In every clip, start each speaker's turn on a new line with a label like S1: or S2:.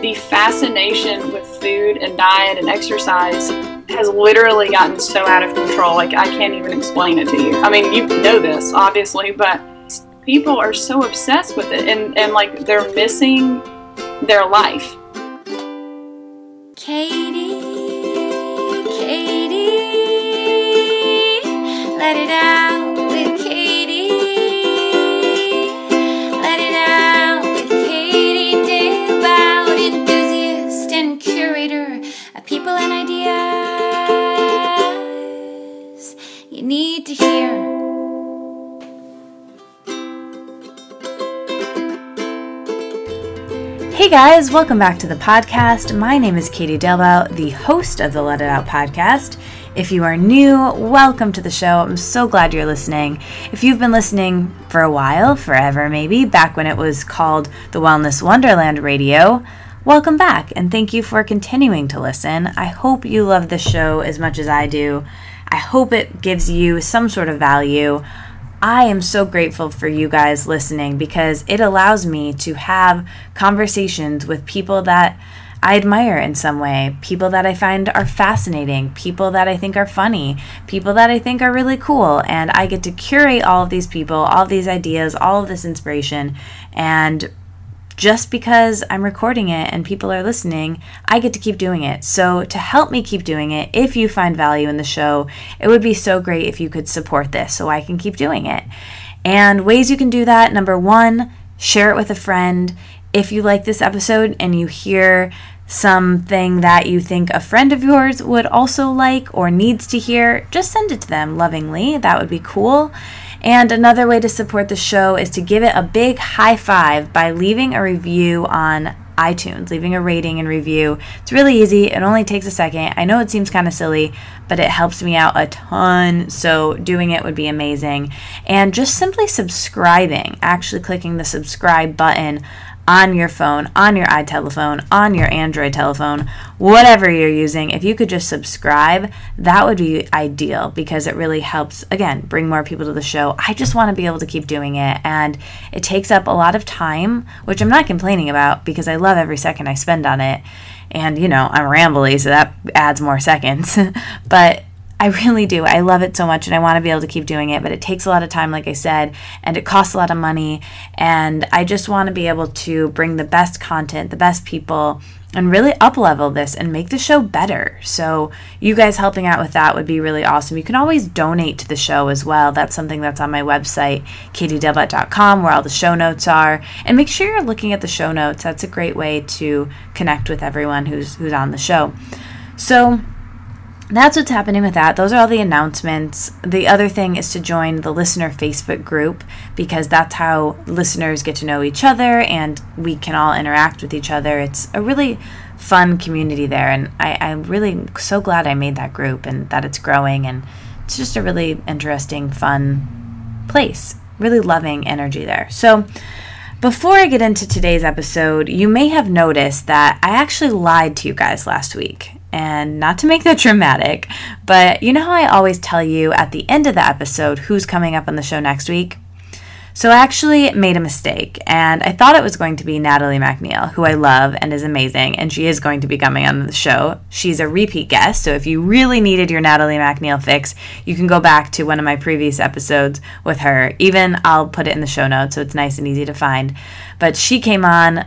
S1: the fascination with food and diet and exercise has literally gotten so out of control. Like, I can't even explain it to you. I mean, you know this, obviously, but people are so obsessed with it and, and like they're missing their life.
S2: Katie, Katie, let it out to hear.
S3: Hey guys, welcome back to the podcast. My name is Katie Dalebout, the host of the Let It Out podcast. If you are new, welcome to the show. I'm so glad you're listening. If you've been listening for a while, forever maybe, back when it was called the Wellness Wonderland Radio, welcome back and thank you for continuing to listen. I hope you love the show as much as I do. I hope it gives you some sort of value. I am so grateful for you guys listening because it allows me to have conversations with people that I admire in some way, people that I find are fascinating, people that I think are funny, people that I think are really cool. And I get to curate all of these people, all of these ideas, all of this inspiration, and just because I'm recording it and people are listening, I get to keep doing it. So, to help me keep doing it, if you find value in the show, it would be so great if you could support this so I can keep doing it. And ways you can do that number one, share it with a friend. If you like this episode and you hear something that you think a friend of yours would also like or needs to hear, just send it to them lovingly. That would be cool. And another way to support the show is to give it a big high five by leaving a review on iTunes, leaving a rating and review. It's really easy. It only takes a second. I know it seems kind of silly, but it helps me out a ton. So doing it would be amazing. And just simply subscribing, actually clicking the subscribe button on your phone, on your iTelephone, on your Android telephone, whatever you're using, if you could just subscribe, that would be ideal because it really helps, again, bring more people to the show. I just want to be able to keep doing it. And it takes up a lot of time, which I'm not complaining about because I love every second I spend on it. And, you know, I'm rambly, so that adds more seconds. but I really do. I love it so much and I want to be able to keep doing it, but it takes a lot of time, like I said, and it costs a lot of money. And I just want to be able to bring the best content, the best people, and really up level this and make the show better. So, you guys helping out with that would be really awesome. You can always donate to the show as well. That's something that's on my website, katiedalebout.com, where all the show notes are. And make sure you're looking at the show notes. That's a great way to connect with everyone who's who's on the show. So, that's what's happening with that. Those are all the announcements. The other thing is to join the listener Facebook group because that's how listeners get to know each other and we can all interact with each other. It's a really fun community there, and I, I'm really so glad I made that group and that it's growing. And it's just a really interesting, fun place. Really loving energy there. So, before I get into today's episode, you may have noticed that I actually lied to you guys last week. And not to make that dramatic, but you know how I always tell you at the end of the episode who's coming up on the show next week? So I actually made a mistake, and I thought it was going to be Natalie MacNeil, who I love and is amazing, and she is going to be coming on the show. She's a repeat guest, so if you really needed your Natalie MacNeil fix, you can go back to one of my previous episodes with her. Even I'll put it in the show notes, so it's nice and easy to find. But she came on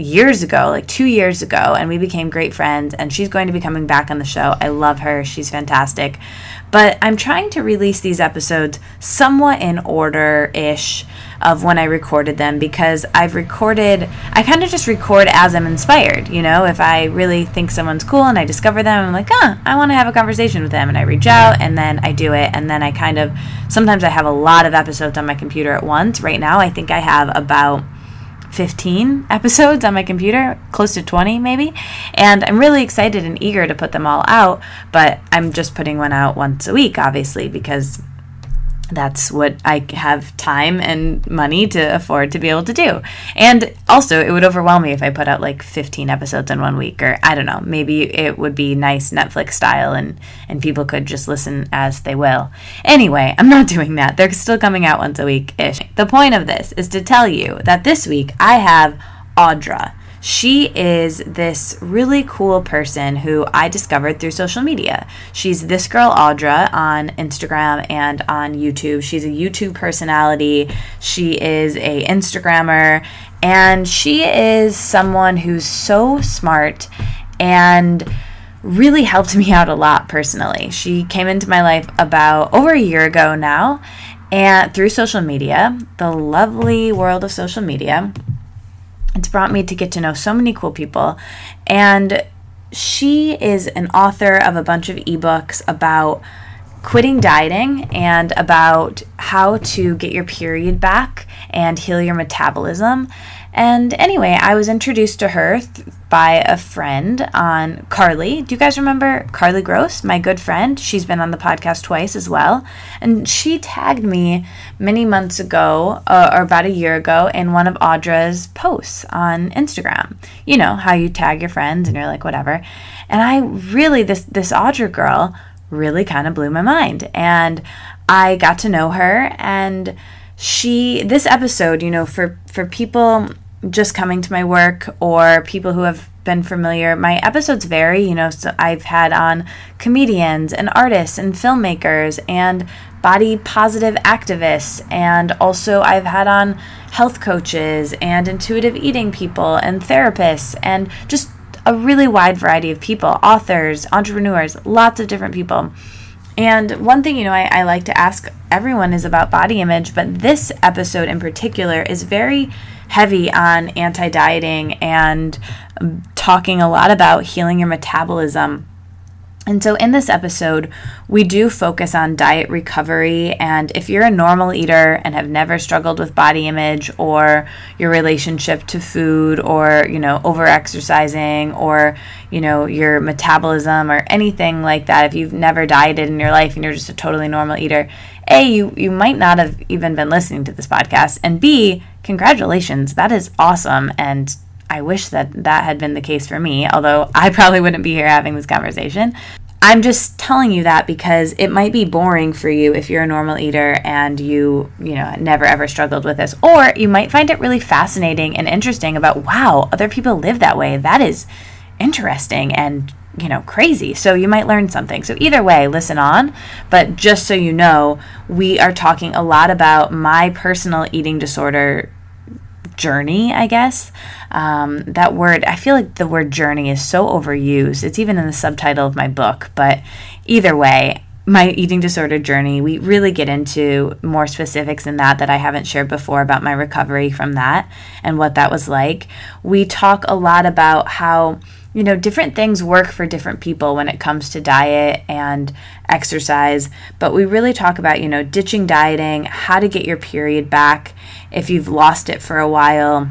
S3: years ago, like two years ago, and we became great friends. And she's going to be coming back on the show. I love her, she's fantastic. But I'm trying to release these episodes somewhat in order ish of when I recorded them because I've recorded, I kind of just record as I'm inspired. You know, if I really think someone's cool and I discover them, I'm like, ah, I want to have a conversation with them. And I reach out and then I do it. And then I kind of, sometimes I have a lot of episodes on my computer at once. Right now, I think I have about 15 episodes on my computer, close to 20 maybe. And I'm really excited and eager to put them all out, but I'm just putting one out once a week, obviously, because that's what I have time and money to afford to be able to do. And also, it would overwhelm me if I put out like 15 episodes in one week, or I don't know, maybe it would be nice Netflix style and, and people could just listen as they will. Anyway, I'm not doing that. They're still coming out once a week ish. The point of this is to tell you that this week I have Audra. She is this really cool person who I discovered through social media. She's this girl Audra on Instagram and on YouTube. She's a YouTube personality. She is a Instagrammer and she is someone who's so smart and really helped me out a lot personally. She came into my life about over a year ago now and through social media, the lovely world of social media. It's brought me to get to know so many cool people. And she is an author of a bunch of ebooks about quitting dieting and about how to get your period back and heal your metabolism. And anyway, I was introduced to her th- by a friend on Carly. Do you guys remember Carly Gross, my good friend? She's been on the podcast twice as well. And she tagged me many months ago, uh, or about a year ago, in one of Audra's posts on Instagram. You know, how you tag your friends and you're like, whatever. And I really, this, this Audra girl really kind of blew my mind. And I got to know her and she this episode you know for for people just coming to my work or people who have been familiar my episodes vary you know so i've had on comedians and artists and filmmakers and body positive activists and also i've had on health coaches and intuitive eating people and therapists and just a really wide variety of people authors entrepreneurs lots of different people. And one thing, you know, I, I, like to ask everyone is about body image, but this episode in particular is very heavy on anti dieting and talking a lot about healing your metabolism. And so, in this episode, we do focus on diet recovery. And if you're a normal eater and have never struggled with body image or your relationship to food or, you know, over exercising or, you know, your metabolism or anything like that, if you've never dieted in your life and you're just a totally normal eater, A, you, you might not have even been listening to this podcast. And B, congratulations. That is awesome. And I wish that that had been the case for me, although I probably wouldn't be here having this conversation. I'm just telling you that because it might be boring for you if you're a normal eater and you, you know, never ever struggled with this. Or you might find it really fascinating and interesting about, wow, other people live that way. That is interesting and, you know, crazy. So you might learn something. So either way, listen on. But just so you know, we are talking a lot about my personal eating disorder journey, I guess. Um, that word, I feel like the word journey is so overused. It's even in the subtitle of my book. But either way, my eating disorder journey, we really get into more specifics in that that I haven't shared before about my recovery from that and what that was like. We talk a lot about how you know, different things work for different people when it comes to diet and exercise, but we really talk about, you know, ditching dieting, how to get your period back if you've lost it for a while,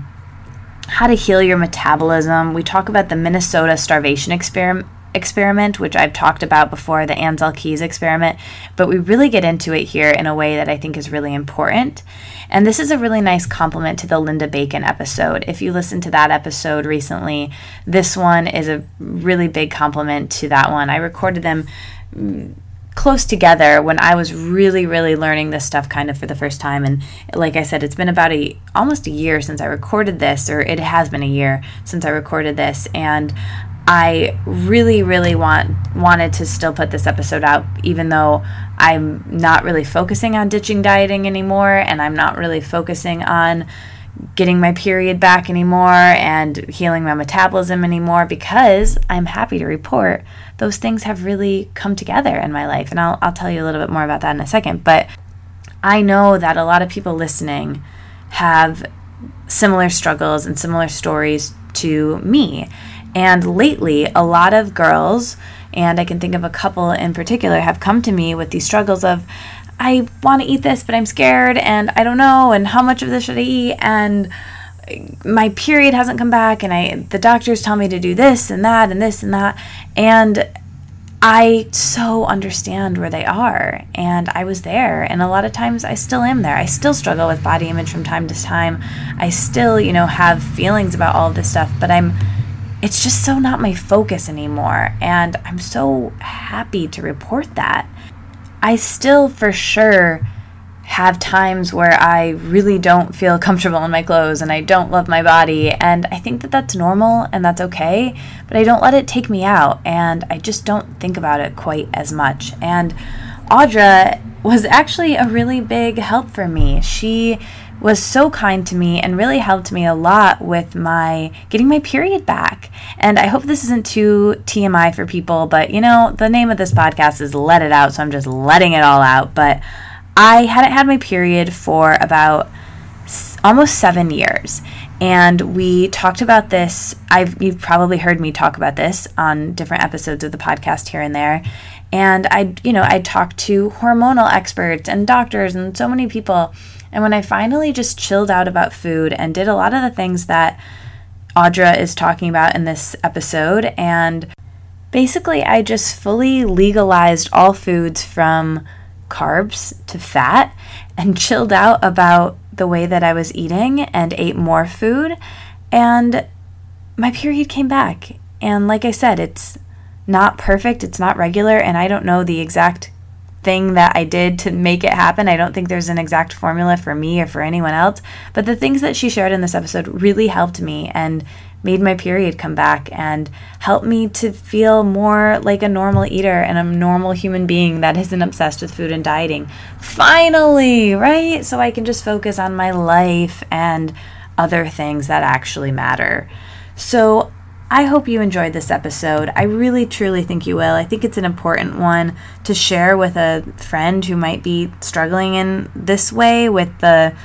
S3: how to heal your metabolism. We talk about the Minnesota starvation experiment experiment, which I've talked about before, the Ancel Keys experiment, but we really get into it here in a way that I think is really important. And this is a really nice complement to the Linda Bacon episode. If you listened to that episode recently, this one is a really big compliment to that one. I recorded them mm, close together when I was really, really learning this stuff kind of for the first time. And like I said, it's been about a almost a year since I recorded this, or it has been a year since I recorded this. And I really, really want wanted to still put this episode out, even though I'm not really focusing on ditching dieting anymore, and I'm not really focusing on getting my period back anymore and healing my metabolism anymore because I'm happy to report those things have really come together in my life. And I'll, I'll tell you a little bit more about that in a second. But I know that a lot of people listening have similar struggles and similar stories to me. And lately, a lot of girls, and I can think of a couple in particular, have come to me with these struggles of, I want to eat this, but I'm scared and I don't know, and how much of this should I eat? And my period hasn't come back and I the doctors tell me to do this and that and this and that and I so understand where they are and I was there and a lot of times I still am there. I still struggle with body image from time to time. I still, you know, have feelings about all of this stuff, but I'm it's just so not my focus anymore and I'm so happy to report that. I still for sure have times where I really don't feel comfortable in my clothes and I don't love my body. And I think that that's normal and that's okay, but I don't let it take me out and I just don't think about it quite as much. And Audra was actually a really big help for me. She was so kind to me and really helped me a lot with my getting my period back. And I hope this isn't too TMI for people, but you know, the name of this podcast is Let It Out, so I'm just letting it all out. But I hadn't had my period for about almost seven years. And we talked about this. I've you've probably heard me talk about this on different episodes of the podcast here and there. And I, you know, I talked to hormonal experts and doctors and so many people and when I finally just chilled out about food and did a lot of the things that Audra is talking about in this episode, and basically I just fully legalized all foods from carbs to fat and chilled out about the way that I was eating and ate more food. And my period came back. And like I said, it's not perfect, it's not regular, and I don't know the exact thing that I did to make it happen. I don't think there's an exact formula for me or for anyone else, but the things that she shared in this episode really helped me and made my period come back and helped me to feel more like a normal eater and a normal human being that isn't obsessed with food and dieting. Finally, right? So I can just focus on my life and other things that actually matter. So I hope you enjoyed this episode. I really truly think you will. I think it's an important one to share with a friend who might be struggling in this way with the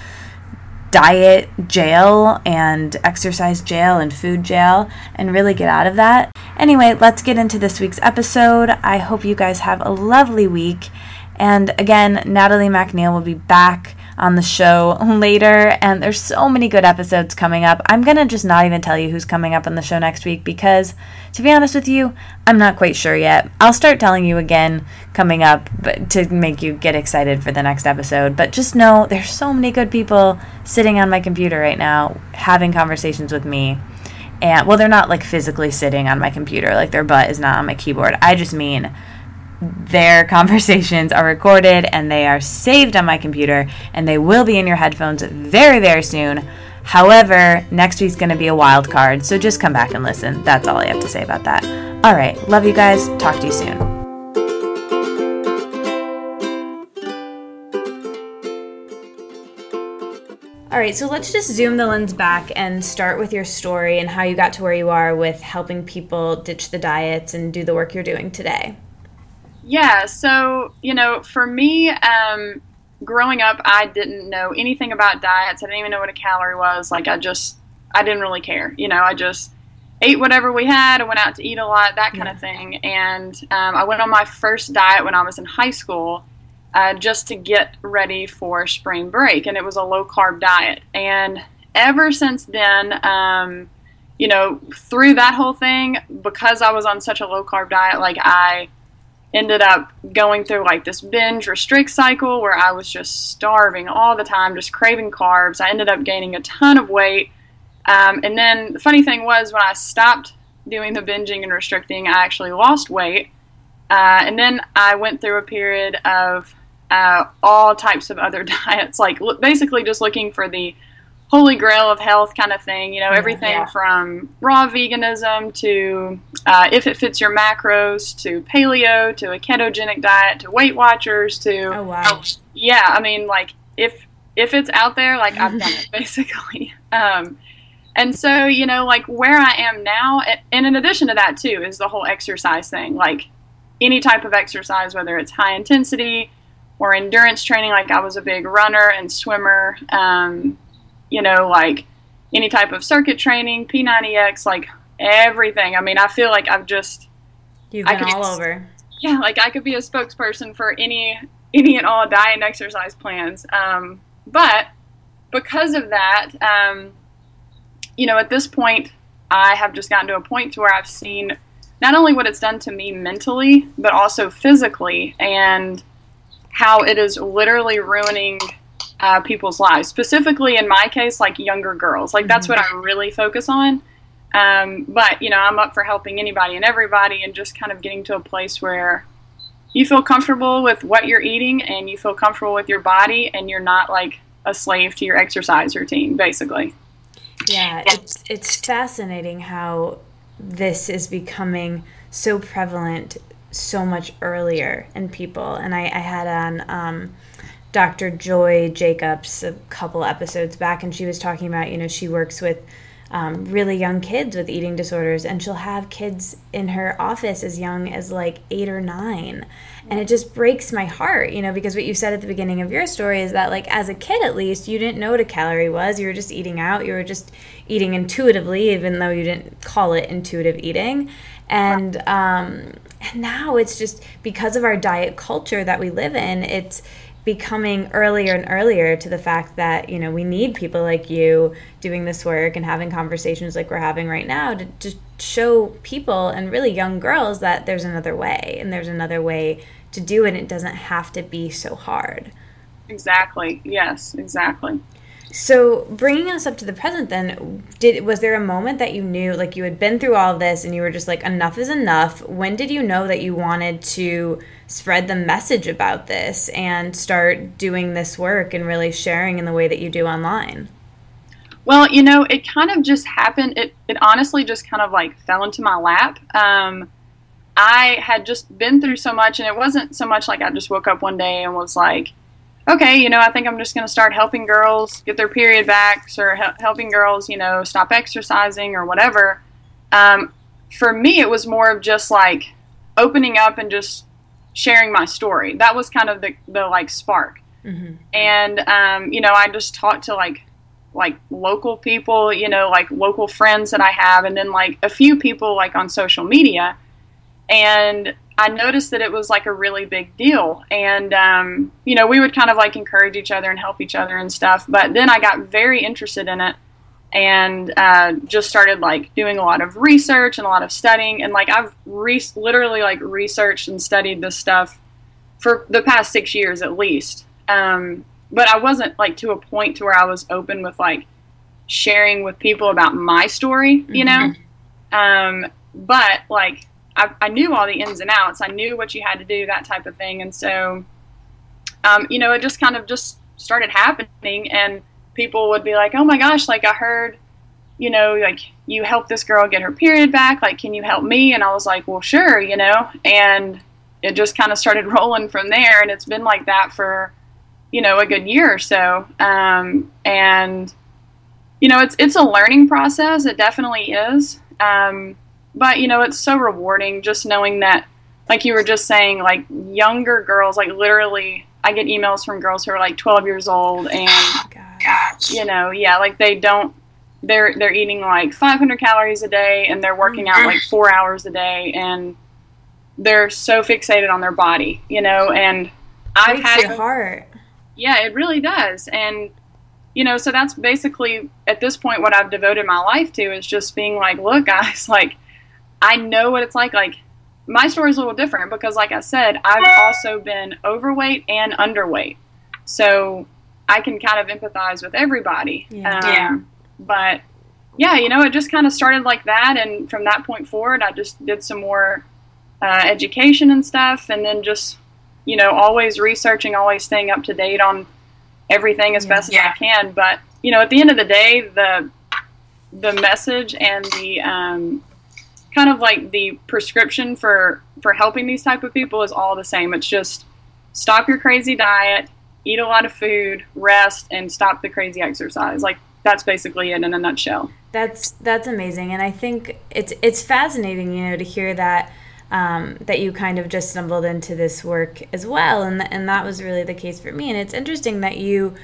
S3: diet jail and exercise jail and food jail and really get out of that. Anyway, let's get into this week's episode. I hope you guys have a lovely week. And again, Natalie MacNeil will be back on the show later. And there's so many good episodes coming up. I'm going to just not even tell you who's coming up on the show next week because, to be honest with you, I'm not quite sure yet. I'll start telling you again coming up to make you get excited for the next episode. But just know there's so many good people sitting on my computer right now having conversations with me. And well, they're not like physically sitting on my computer, like their butt is not on my keyboard. I just mean their conversations are recorded and they are saved on my computer and they will be in your headphones very, very soon. However, next week's going to be a wild card, so just come back and listen. That's all I have to say about that. All right, love you guys. Talk to you soon. All right, so let's just zoom the lens back and start with your story and how you got to where you are with helping people ditch the diets and do the work you're doing today.
S1: Yeah, so, you know, for me, um, growing up, I didn't know anything about diets. I didn't even know what a calorie was. Like, I just, I didn't really care. You know, I just ate whatever we had. I went out to eat a lot, that kind yeah. of thing. And um, I went on my first diet when I was in high school uh, just to get ready for spring break. And it was a low carb diet. And ever since then, um, you know, through that whole thing, because I was on such a low carb diet, like, I, ended up going through like this binge restrict cycle where I was just starving all the time, just craving carbs. I ended up gaining a ton of weight. Um, and then the funny thing was, when I stopped doing the binging and restricting, I actually lost weight. Uh, and then I went through a period of uh, all types of other diets, like basically just looking for the holy grail of health kind of thing. You know, everything yeah. from raw veganism to uh, if it fits your macros to paleo to a ketogenic diet to Weight Watchers to
S3: oh wow
S1: yeah. I mean, like if if it's out there, like I've done it basically. Um, and so you know, like where I am now, and in addition to that too, is the whole exercise thing. Like any type of exercise, whether it's high intensity or endurance training. Like I was a big runner and swimmer. Um, you know, like any type of circuit training, P90X, like everything. I mean, I feel like I've just
S3: you've been all over.
S1: Yeah, like I could be a spokesperson for any any and all diet and exercise plans. Um, but because of that, um, you know, at this point, I have just gotten to a point to where I've seen not only what it's done to me mentally, but also physically, and how it is literally ruining uh, people's lives. Specifically, in my case, like younger girls. Like that's mm-hmm. what I really focus on. Um, but you know, I'm up for helping anybody and everybody, and just kind of getting to a place where you feel comfortable with what you're eating and you feel comfortable with your body and you're not like a slave to your exercise routine basically
S3: yeah it's it's fascinating how this is becoming so prevalent so much earlier in people and i, I had on um, dr joy jacobs a couple episodes back and she was talking about you know she works with um, really young kids with eating disorders, and she'll have kids in her office as young as like eight or nine. And it just breaks my heart, you know, because what you said at the beginning of your story is that, like, as a kid at least, you didn't know what a calorie was. You were just eating out. You were just eating intuitively, even though you didn't call it intuitive eating. And, um, and now it's just because of our diet culture that we live in, it's, becoming earlier and earlier to the fact that you know we need people like you doing this work and having conversations like we're having right now to just show people and really young girls that there's another way and there's another way to do it and it doesn't have to be so hard.
S1: Exactly. Yes exactly.
S3: So bringing us up to the present then did was there a moment that you knew like you had been through all of this and you were just like enough is enough? When did you know that you wanted to spread the message about this and start doing this work and really sharing in the way that you do online
S1: well you know it kind of just happened it, it honestly just kind of like fell into my lap um, i had just been through so much and it wasn't so much like i just woke up one day and was like okay, you know, I think I'm just going to start helping girls get their period back or he- helping girls, you know, stop exercising or whatever. Um, for me, it was more of just like opening up and just sharing my story. That was kind of the, the like spark. Mm-hmm. And, um, you know, I just talked to like, like local people, you know, like local friends that I have, and then like a few people like on social media. And I noticed that it was like a really big deal. And, um, you know, we would kind of like encourage each other and help each other and stuff. But then I got very interested in it and uh, just started like doing a lot of research and a lot of studying. And like I've re- literally like researched and studied this stuff for the past six years at least. Um, but I wasn't like to a point to where I was open with like sharing with people about my story, you know? Mm-hmm. Um, but like, I, I, knew all the ins and outs. I knew what you had to do, that type of thing. And so, um, you know, it just kind of just started happening, and people would be like, "Oh my gosh, like I heard, you know, like you helped this girl get her period back. Like, can you help me?" And I was like, "Well, sure," you know. And it just kind of started rolling from there, and it's been like that for, you know, a good year or so. Um, and you know, it's it's a learning process. It definitely is. Um, but you know it's so rewarding just knowing that like you were just saying like younger girls like literally i get emails from girls who are like 12 years old and oh, you know yeah like they don't they're they're eating like 500 calories a day and they're working out like four hours a day and they're so fixated on their body you know and
S3: i've had your heart
S1: yeah it really does and you know so that's basically at this point what i've devoted my life to is just being like look guys like I know what it's like. Like my story is a little different because, like I said, I've also been overweight and underweight, so I can kind of empathize with everybody. Yeah. Um, yeah. But yeah, you know, it just kind of started like that, and from that point forward, I just did some more uh, education and stuff, and then just you know, always researching, always staying up to date on everything as yeah. best as I can. But you know, at the end of the day, the the message and the um, kind of like the prescription for for helping these type of people is all the same. It's just stop your crazy diet, eat a lot of food, rest, and stop the crazy exercise. Like that's basically it in a nutshell.
S3: That's that's amazing, and I think it's it's fascinating, you know, to hear that. Um, that you kind of just stumbled into this work as well, and and that was really the case for me. And it's interesting that you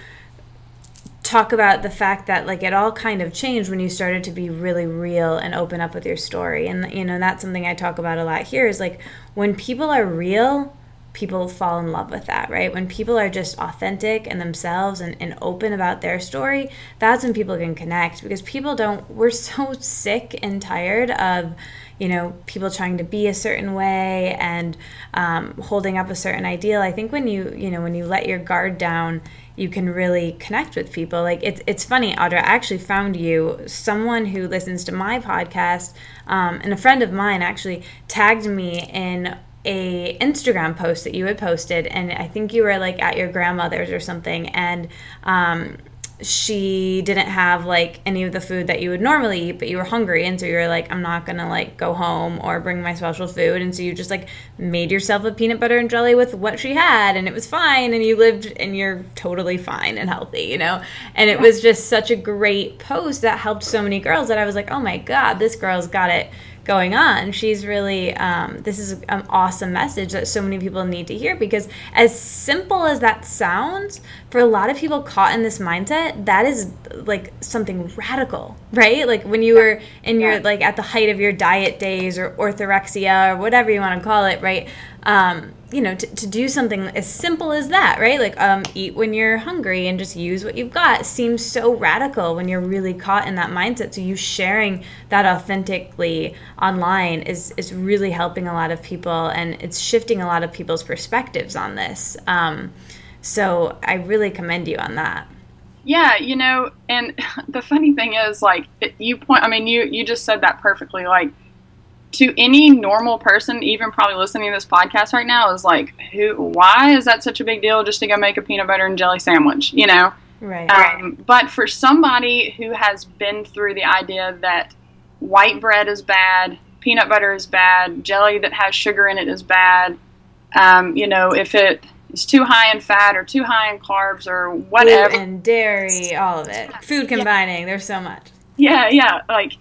S3: talk about the fact that like it all kind of changed when you started to be really real and open up with your story. And you know that's something i talk about a lot here is like when people are real people fall in love with that right? When people are just authentic and themselves and, and open about their story that's when people can connect because people don't we're so sick and tired of you know people trying to be a certain way and um, holding up a certain ideal. I think when you you know when you let your guard down you can really connect with people. Like it's it's funny, Audra. I actually found you someone who listens to my podcast, um, and a friend of mine actually tagged me in a Instagram post that you had posted, and I think you were like at your grandmother's or something, and um, she didn't have like any of the food that you would normally eat, but you were hungry, and so you were like, I'm not gonna like go home or bring my special food, and so you just like made yourself a peanut butter and jelly with what she had, and it was fine, and you lived, and you're totally fine and healthy, you know. And it was just such a great post that helped so many girls that I was like, oh my god, this girl's got it going on. She's really, um, this is an awesome message that so many people need to hear because, as simple as that sounds, for a lot of people caught in this mindset, that is like something radical, right? Like when you were in your, like at the height of your diet days or orthorexia or whatever you want to call it, right? Um, you know, to, to do something as simple as that, right? Like um, eat when you're hungry and just use what you've got seems so radical when you're really caught in that mindset. So you sharing that authentically online is is really helping a lot of people, and it's shifting a lot of people's perspectives on this. Um, so I really commend you on that.
S1: Yeah, you know, and the funny thing is, like, you point. I mean, you you just said that perfectly. Like to any normal person, even probably listening to this podcast right now, is like, who? Why is that such a big deal just to go make a peanut butter and jelly sandwich? You know.
S3: Right.
S1: Um, but for somebody who has been through the idea that white bread is bad, peanut butter is bad, jelly that has sugar in it is bad, um, you know, if it is too high in fat or too high in carbs or whatever,
S3: and dairy, all of it, food combining, yeah. there's so much.
S1: Yeah, yeah, like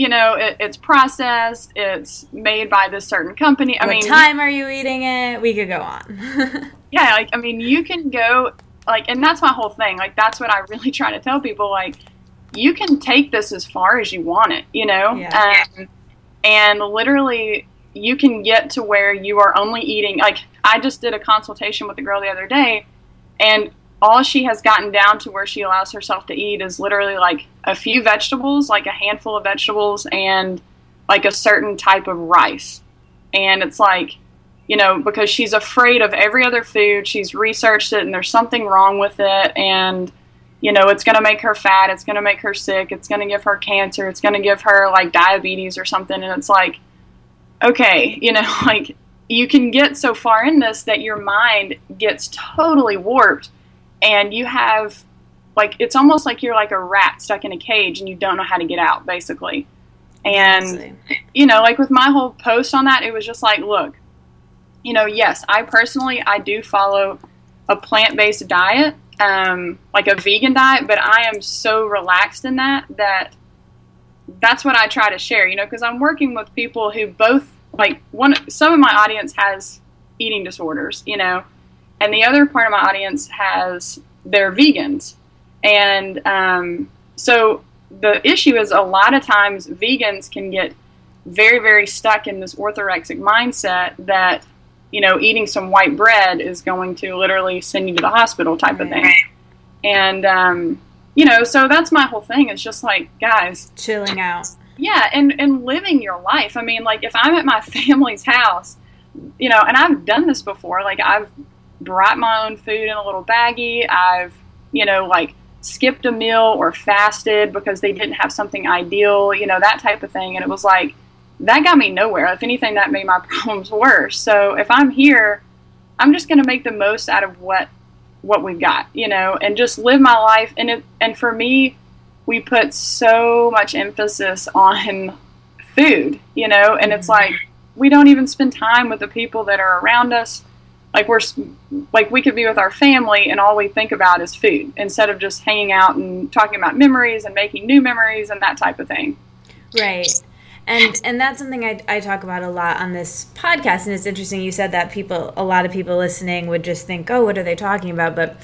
S1: you know, it, it's processed, it's made by this certain company. I
S3: what
S1: mean,
S3: time are you eating it? We could go on.
S1: yeah, like I mean, you can go like, and that's my whole thing. Like, that's what I really try to tell people. Like, you can take this as far as you want it, you know,
S3: yeah.
S1: um, and literally, you can get to where you are only eating. Like, I just did a consultation with a girl the other day, and all she has gotten down to where she allows herself to eat is literally like a few vegetables, like a handful of vegetables, and like a certain type of rice. And it's like, you know, because she's afraid of every other food, she's researched it and there's something wrong with it. And, you know, it's going to make her fat, it's going to make her sick, it's going to give her cancer, it's going to give her like diabetes or something. And it's like, okay, you know, like you can get so far in this that your mind gets totally warped and you have like it's almost like you're like a rat stuck in a cage and you don't know how to get out basically. And you know like with my whole post on that it was just like look you know yes i personally i do follow a plant-based diet um, like a vegan diet but i am so relaxed in that that that's what i try to share you know because i'm working with people who both like one some of my audience has eating disorders you know and the other part of my audience has they're vegans, and um, so the issue is a lot of times vegans can get very very stuck in this orthorexic mindset that you know eating some white bread is going to literally send you to the hospital type right. of thing, and um, you know so that's my whole thing. It's just like guys
S3: chilling out.
S1: Yeah, and and living your life. I mean, like if I'm at my family's house, you know, and I've done this before. Like I've brought my own food in a little baggie. I've, you know, like skipped a meal or fasted because they didn't have something ideal, you know, that type of thing. And it was like, that got me nowhere. If anything, that made my problems worse. So if I'm here, I'm just going to make the most out of what what we've got, you know, and just live my life. And it and for me, we put so much emphasis on food, you know, and it's mm-hmm. like we don't even spend time with the people that are around us like we're like we could be with our family and all we think about is food instead of just hanging out and talking about memories and making new memories and that type of thing.
S3: Right. And and that's something I, I talk about a lot on this podcast and it's interesting you said that people a lot of people listening would just think oh what are they talking about? But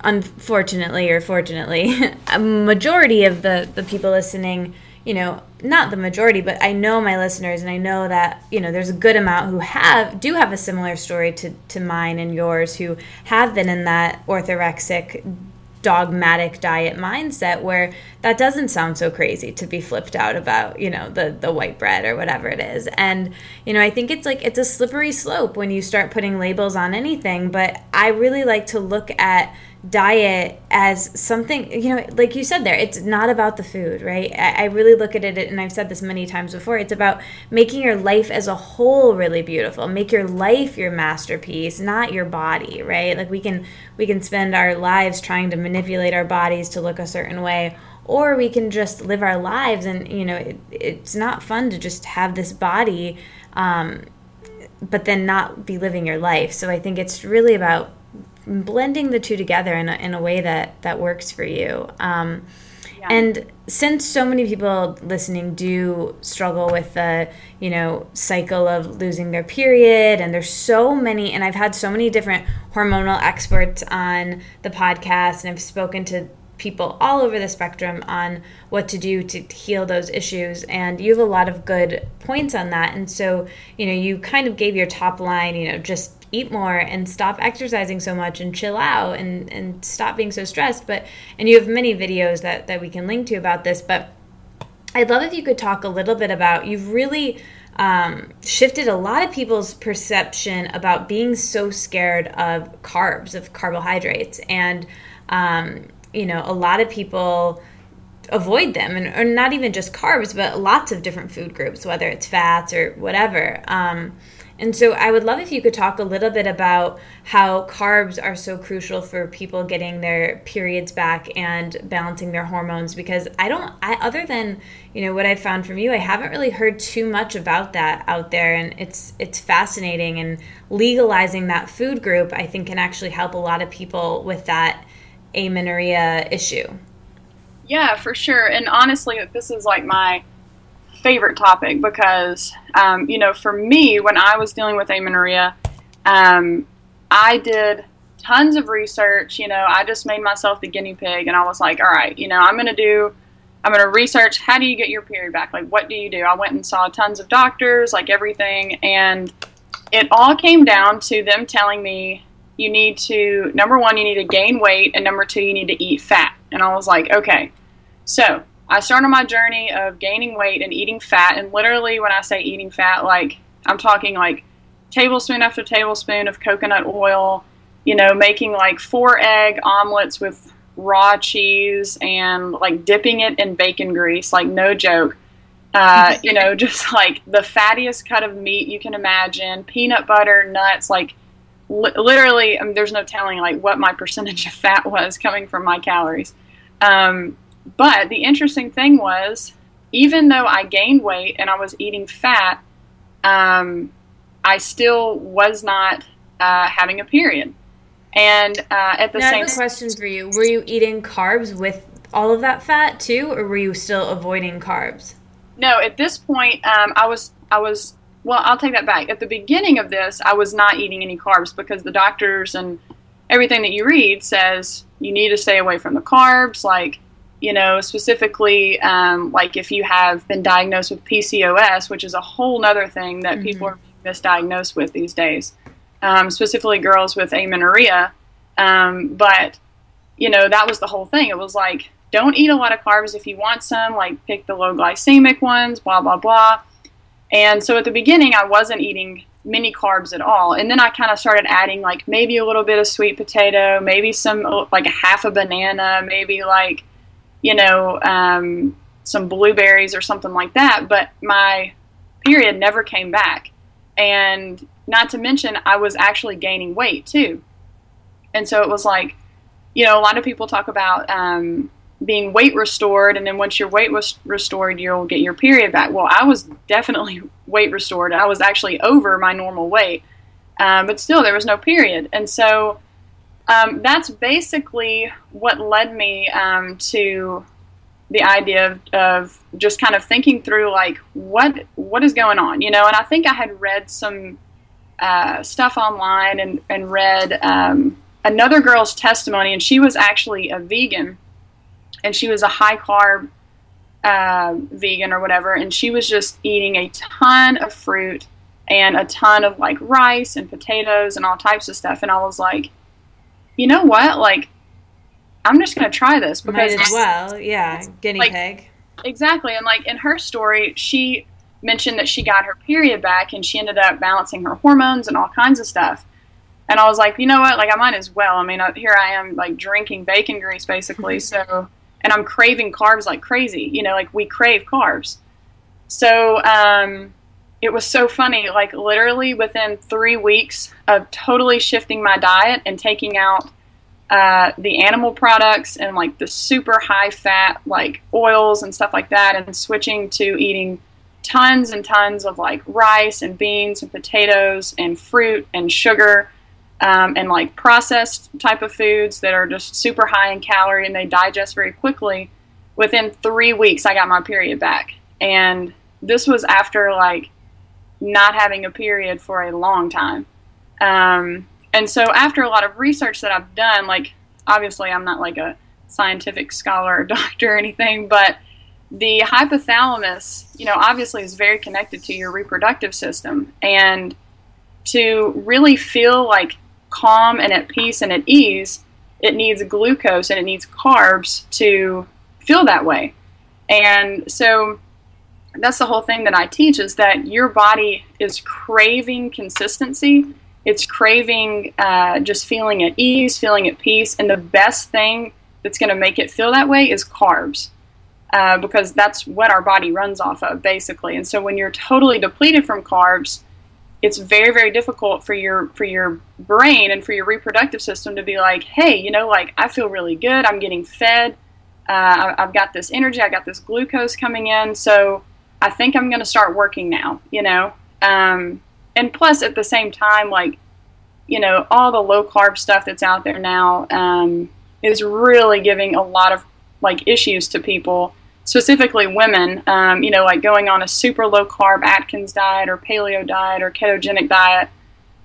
S3: unfortunately or fortunately a majority of the the people listening you know, not the majority, but I know my listeners and I know that, you know, there's a good amount who have do have a similar story to, to mine and yours who have been in that orthorexic dogmatic diet mindset where that doesn't sound so crazy to be flipped out about you know the the white bread or whatever it is. And you know i think it's like it's a slippery slope when you start putting labels on anything but i really like to look at diet as something you know like you said there it's not about the food right? I, I, really look at it and i've said this many times before it's about making your life as a whole really beautiful. Make your life your masterpiece not your body right? Like we can we can spend our lives trying to manipulate our bodies to look a certain way or we can just live our lives and you know it, it's not fun to just have this body um, but then not be living your life. So i think it's really about blending the two together in a, in a way that that works for you um, yeah. and since so many people listening do struggle with the you know cycle of losing their period and there's so many and i've had so many different hormonal experts on the podcast and i've spoken to people all over the spectrum on what to do to heal those issues and you have a lot of good points on that and so you know you kind of gave your top line you know just eat more and stop exercising so much and chill out and and stop being so stressed but and you have many videos that that we can link to about this but i'd love if you could talk a little bit about you've really um, shifted a lot of people's perception about being so scared of carbs of carbohydrates and um, you know, a lot of people avoid them and or not even just carbs but lots of different food groups whether it's fats or whatever um, and so i would love if you could talk a little bit about how carbs are so crucial for people getting their periods back and balancing their hormones because i don't i other than you know what i found from you i haven't really heard too much about that out there and it's it's fascinating and legalizing that food group i think can actually help a lot of people with that amenorrhea issue.
S1: Yeah, for sure. And honestly, this is like my favorite topic because, um, you know, for me, when I was dealing with amenorrhea, um, I did tons of research. You know, I just made myself the guinea pig and I was like, all right, you know, I'm going to do, I'm going to research how do you get your period back? Like, what do you do? I went and saw tons of doctors, like everything. And it all came down to them telling me you need to number one you need to gain weight and number two you need to eat fat and i was like okay so i started my journey of gaining weight and eating fat and literally when i say eating fat like i'm talking like tablespoon after tablespoon of coconut oil you know making like four egg omelets with raw cheese and like dipping it in bacon grease like no joke uh, you know just like the fattiest cut of meat you can imagine peanut butter nuts like li- literally, I mean, there's no telling like what my percentage of fat was coming from my calories. Um, but the interesting thing was, even though I gained weight and I was eating fat, um, I still was not uh, having a period. And uh, at the
S3: now,
S1: same
S3: I have a question for you: Were you eating carbs with all of that fat too, or were you still avoiding carbs?
S1: No, at this point, um, I was I was well, I'll take that back. At the beginning of this, I was not eating any carbs because the doctors and everything that you read says you need to stay away from the carbs. Like, you know, specifically, um, like if you have been diagnosed with PCOS, which is a whole nother thing that mm-hmm. people are misdiagnosed with these days, um, specifically girls with amenorrhea. Um, but, you know, that was the whole thing. It was like, don't eat a lot of carbs if you want some, like pick the low glycemic ones, blah, blah, blah and so at the beginning, I wasn't eating many carbs at all. And then I kind of started adding like maybe a little bit of sweet potato, maybe some like a half a banana, maybe like, you know, um, some blueberries or something like that. But my period never came back. And not to mention, I was actually gaining weight too. And so it was like, you know, a lot of people talk about um, being weight restored, and then once your weight was restored, you'll get your period back. Well, I was definitely weight restored. I was actually over my normal weight, um, but still there was no period, and so um, that's basically what led me um, to the idea of, of, just kind of thinking through like what what is going on, you know. And I think I had read some uh, stuff online and and read um, another girl's testimony, and she was actually a vegan and she was a high carb uh, vegan or whatever, and she was just eating a ton of fruit and a ton of like rice and potatoes and all types of stuff. And I was like, you know what? Like, I'm just gonna try this
S3: because Might as well, yeah, guinea like, pig.
S1: Exactly, and like in her story, she mentioned that she got her period back and she ended up balancing her hormones and all kinds of stuff. And I was like, you know what? Like, I might as well. I mean, uh, here I am, like, drinking bacon grease, basically. so, and I'm craving carbs like crazy. You know, like, we crave carbs. So, um, it was so funny. Like, literally within three weeks of totally shifting my diet and taking out uh, the animal products and, like, the super high fat, like, oils and stuff like that, and switching to eating tons and tons of, like, rice and beans and potatoes and fruit and sugar um, and like processed type of foods that are just super high in calorie and they digest very quickly. Within three weeks, I got my period back, and this was after like not having a period for a long time. Um, and so, after a lot of research that I've done, like obviously, I'm not like a scientific scholar or doctor or anything, but the hypothalamus, you know, obviously is very connected to your reproductive system. And to really feel like calm and at peace and at ease, it needs glucose and it needs carbs to feel that way. And so that's the whole thing that I teach is that your body is craving consistency. It's craving uh, just feeling at ease, feeling at peace. And the best thing that's going to make it feel that way is carbs. Uh, because that's what our body runs off of, basically. And so when you're totally depleted from carbs, it's very very difficult for your for your brain and for your reproductive system to be like hey you know like i feel really good i'm getting fed uh, i've got this energy i got this glucose coming in so i think i'm going to start working now you know um, and plus at the same time like you know all the low carb stuff that's out there now um, is really giving a lot of like issues to people specifically women, um, you know, like going on a super low carb Atkins diet or paleo diet or ketogenic diet,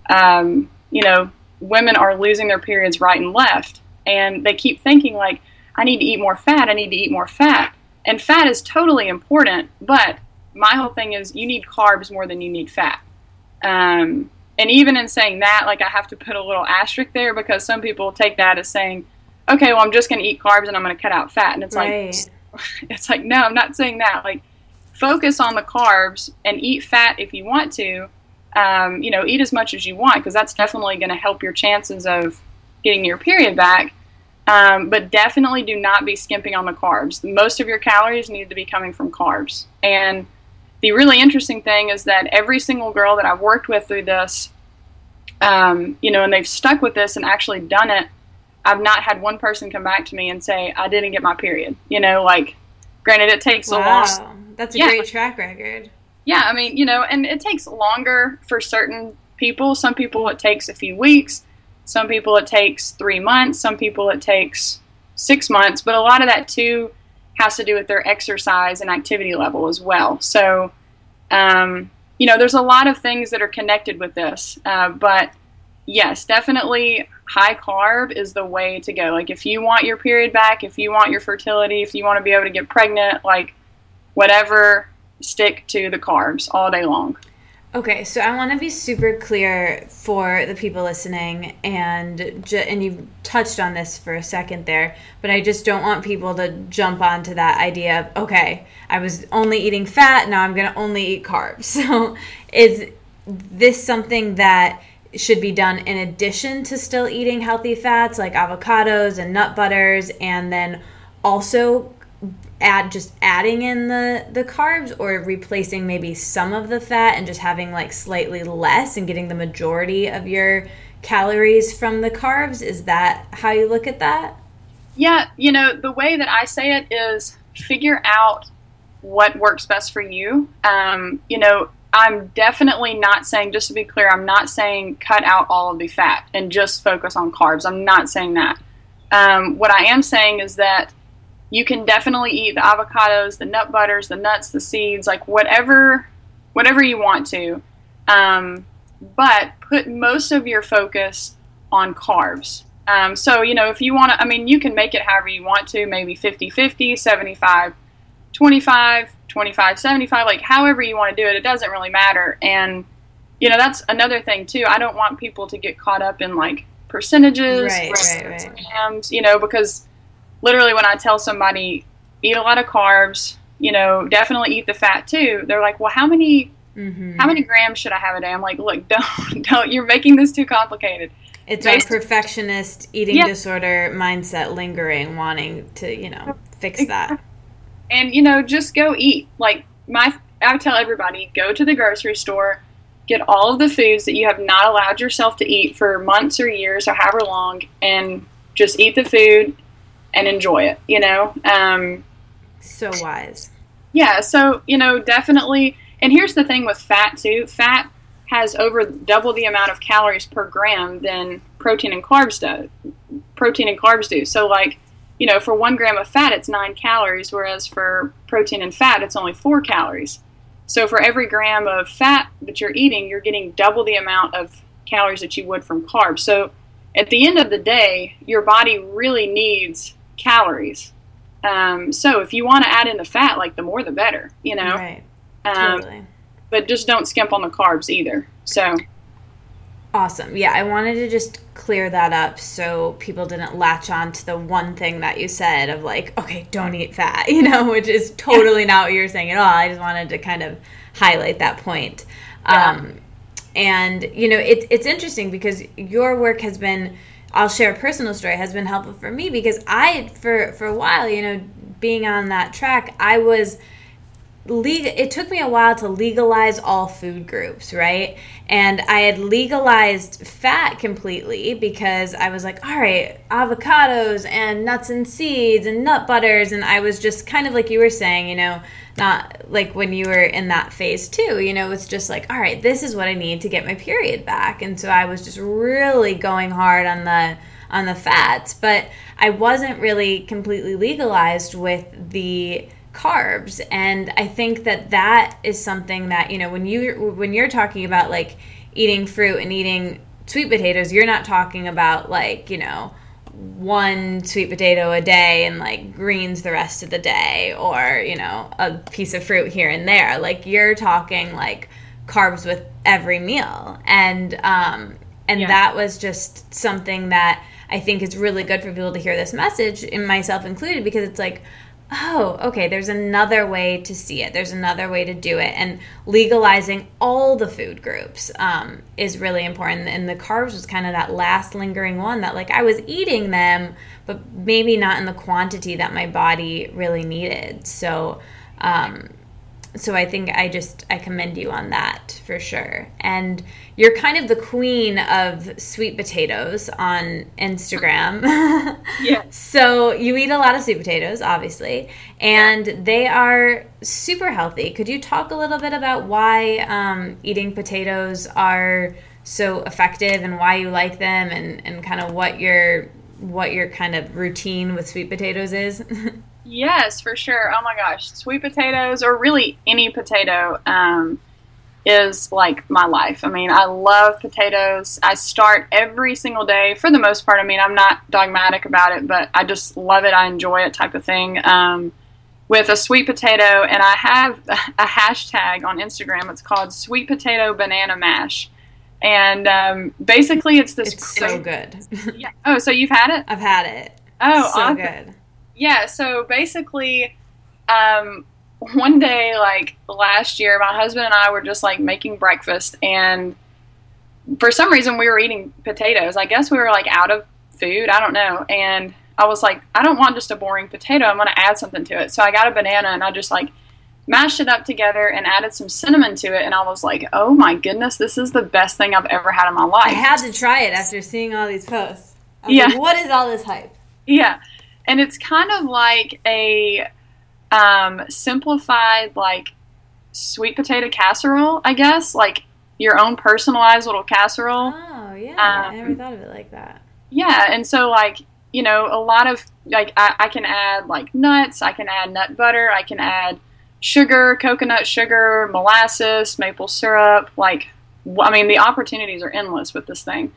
S1: um, you know, women are losing their periods right and left. And they keep thinking, like, I need to eat more fat, I need to eat more fat. And fat is totally important, but my whole thing is you need carbs more than you need fat. Um, and even in saying that, like, I have to put a little asterisk there because some people take that as saying, okay, well, I'm just going to eat carbs and I'm going to cut out fat. And it's right. like, it's like no i'm not saying that like focus on the carbs and eat fat if you want to um, you know eat as much as you want because that's definitely going to help your chances of getting your period back um, but definitely do not be skimping on the carbs most of your calories need to be coming from carbs and the really interesting thing is that every single girl that i've worked with through this um, you know and they've stuck with this and actually done it I've not had one person come back to me and say I didn't get my period. You know, like granted it takes wow. a
S3: long That's a yeah. great track record.
S1: Yeah, I mean, you know, and it takes longer for certain people. Some people it takes a few weeks. Some people it takes 3 months, some people it takes 6 months, but a lot of that too has to do with their exercise and activity level as well. So um, you know, there's a lot of things that are connected with this, uh, but yes, definitely high carb is the way to go. Like if you want your period back, if you want your fertility, if you want to be able to get pregnant, like whatever, stick to the carbs all day long.
S3: Okay, so I want to be super clear for the people listening, and ju- and you touched on this for a second there, but I just don't want people to jump onto that idea of okay, I was only eating fat, now I'm to only eat carbs. So, is this something that should be done in addition to still eating healthy fats like avocados and nut butters and then also add just adding in the the carbs or replacing maybe some of the fat and just having like slightly less and getting the majority of your calories from the carbs is that how you look at that
S1: yeah you know the way that i say it is figure out what works best for you um, you know I'm definitely not saying, just to be clear, I'm not saying cut out all of the fat and just focus on carbs. I'm not saying that. Um, what I am saying is that you can definitely eat the avocados, the nut butters, the nuts, the seeds, like whatever, whatever you want to. Um, but put most of your focus on carbs. Um, so, you know, if you want to, I mean, you can make it however you want to, maybe 50 50, 75 25, 25, 75, like however you want to do it, it doesn't really matter. And, you know, that's another thing too. I don't want people to get caught up in like percentages,
S3: right, right, right.
S1: you know, because literally when I tell somebody eat a lot of carbs, you know, definitely eat the fat too, they're like, well, how many, mm-hmm. how many grams should I have a day? I'm like, look, don't, don't, you're making this too complicated.
S3: It's our perfectionist eating
S1: Yeah.
S3: disorder mindset lingering, wanting to, you know, fix that.
S1: and you know just go eat like my i tell everybody go to the grocery store get all of the foods that you have not allowed yourself to eat for months or years or however long and just eat the food and enjoy it you know? Um,
S3: So wise.
S1: yeah so you know definitely and here's the thing with fat too fat has over double the amount of calories per gram than protein and carbs do protein and carbs do. So like you know for one gram of fat it's nine calories whereas for protein and fat it's only four calories. So for every gram of fat that you're eating you're getting double the amount of calories that you would from carbs. So at the end of the day your body really needs calories um, so if you want to add in the fat like the more the better you know
S3: Right.
S1: um,
S3: Totally.
S1: but just don't skimp on the carbs either. So
S3: Awesome. Yeah, I wanted to just clear that up so people didn't latch on to the one thing that you said of like, okay, don't eat fat, you know, which is totally not what you're saying at all. I just wanted to kind of highlight that point.
S1: Yeah.
S3: Um, and you know, it's it's interesting because your work has been. I'll share a personal story. Has been helpful for me because I, for for a while, you know, being on that track, I was legal it took me a while to legalize all food groups right? And i had legalized fat completely because i was like all right avocados and nuts and seeds and nut butters and i was just kind of like you were saying you know not like when you were in that phase too you know it's just like all right this is what i need to get my period back and so i was just really going hard on the on the fats but i wasn't really completely legalized with the carbs. And i think that that is something that you know when you when you're talking about like eating fruit and eating sweet potatoes you're not talking about like you know one sweet potato a day and like greens the rest of the day or you know a piece of fruit here and there. Like you're talking like carbs with every meal. And um and
S1: Yeah.
S3: that was just something that i think is really good for people to hear this message and myself included because it's like oh, okay, there's another way to see it. There's another way to do it. And legalizing all the food groups um, is really important. And the carbs was kind of that last lingering one that, like, I was eating them, but maybe not in the quantity that my body really needed. So, um, so I think I just I commend you on that for sure. And you're kind of the queen of sweet potatoes on Instagram.
S1: Yes.
S3: So you eat a lot of sweet potatoes, obviously, and they are super healthy. Could you talk a little bit about why um, eating potatoes are so effective and why you like them, and, and kind of what your what your kind of routine with sweet potatoes is?
S1: Yes, for sure. Oh my gosh, sweet potatoes or really any potato um, is like my life. I mean, I love potatoes. I start every single day for the most part. I mean, I'm not dogmatic about it, but I just love it. I enjoy it, type of thing. Um, with a sweet potato, and I have a hashtag on Instagram. It's called Sweet Potato Banana Mash, and um, basically, it's this.
S3: it's so good.
S1: Yeah. Oh, so you've had it?
S3: I've had it.
S1: Oh,
S3: so
S1: awesome.
S3: good.
S1: Yeah so basically um one day like last year my husband and i were just like making breakfast and for some reason we were eating potatoes i guess we were like out of food i don't know and i was like i don't want just a boring potato i'm going to add something to it so i got a banana and i just like mashed it up together and added some cinnamon to it and i was like oh my goodness this is the best thing i've ever had in my life
S3: I had to try it after seeing all these posts. I was
S1: Yeah.
S3: like, what is all this hype?
S1: Yeah, and it's kind of like a um, simplified, like sweet potato casserole, I guess, like your own personalized little casserole.
S3: Oh yeah, I
S1: Um,
S3: never thought of it like that.
S1: Yeah, and so like you know, a lot of like I, I can add like nuts, I can add nut butter, I can add sugar, coconut sugar, molasses, maple syrup. Like, I mean, the opportunities are endless with this thing.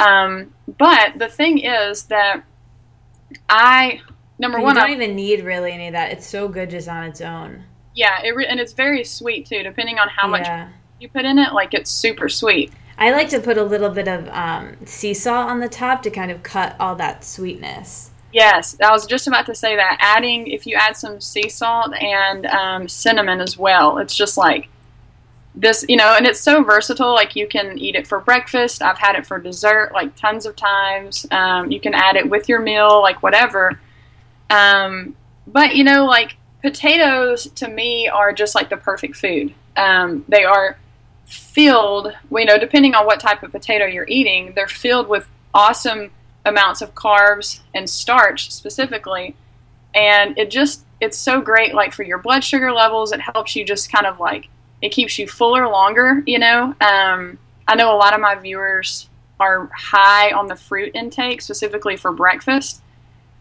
S1: Um, but the thing is that I number one, you
S3: don't
S1: I,
S3: even need really any of that. It's so good just on its own.
S1: yeah, it re- and it's very sweet too, depending on how much you put in it. Like, it's super sweet.
S3: I like to put a little bit of um, sea salt on the top to kind of cut all that sweetness.
S1: Yes, I was just about to say that. Adding, if you add some sea salt and um, cinnamon as well, it's just like this, you know, and it's so versatile. Like you can eat it for breakfast. I've had it for dessert, like tons of times. Um, you can add it with your meal, like whatever. Um, but you know, like potatoes to me are just like the perfect food. Um, they are filled, you know, depending on what type of potato you're eating, they're filled with awesome amounts of carbs and starch specifically. And it just, it's so great, like for your blood sugar levels. It helps you just kind of like, it keeps you fuller longer, you know. Um, I know a lot of my viewers are high on the fruit intake, specifically for breakfast.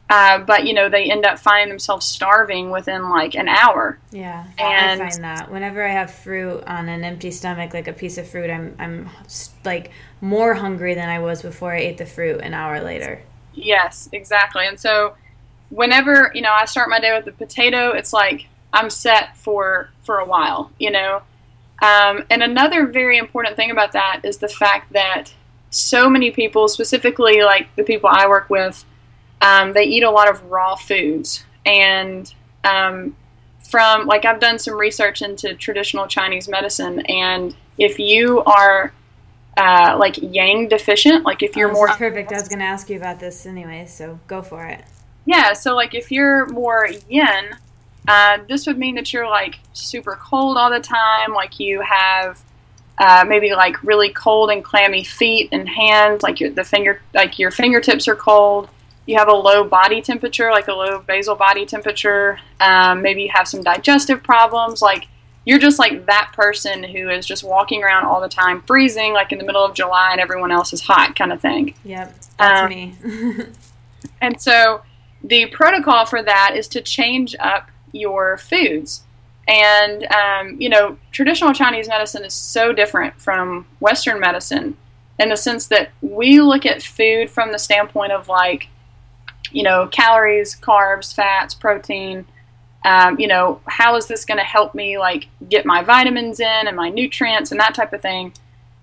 S1: Uh, but you know they end up finding themselves starving within like an hour.
S3: Yeah, and I find that whenever I have fruit on an empty stomach, like a piece of fruit, I'm I'm like more hungry than I was before I ate the fruit an hour later.
S1: Yes, exactly. And so whenever you know I start my day with the potato, it's like I'm set for for a while. You know, um, and another very important thing about that is the fact that so many people, specifically like the people I work with um, they eat a lot of raw foods. And um, from, like, I've done some research into traditional Chinese medicine, and if you are uh, like yang deficient, like if you're
S3: oh,
S1: more
S3: perfect, I was going to ask you about this anyway, so go for it.
S1: Yeah, so like if you're more yin, uh, this would mean that you're like super cold all the time, like you have uh, maybe like really cold and clammy feet and hands, like your the finger like your fingertips are cold you have a low body temperature, like a low basal body temperature. Um, maybe you have some digestive problems. Like you're just like that person who is just walking around all the time, freezing, like in the middle of July, and everyone else is hot, kind of thing.
S3: Yep, that's um, me.
S1: and so the protocol for that is to change up your foods. And, um, you know, traditional Chinese medicine is so different from Western medicine in the sense that we look at food from the standpoint of like, you know, calories, carbs, fats, protein. Um, you know, how is this going to help me like get my vitamins in and my nutrients and that type of thing?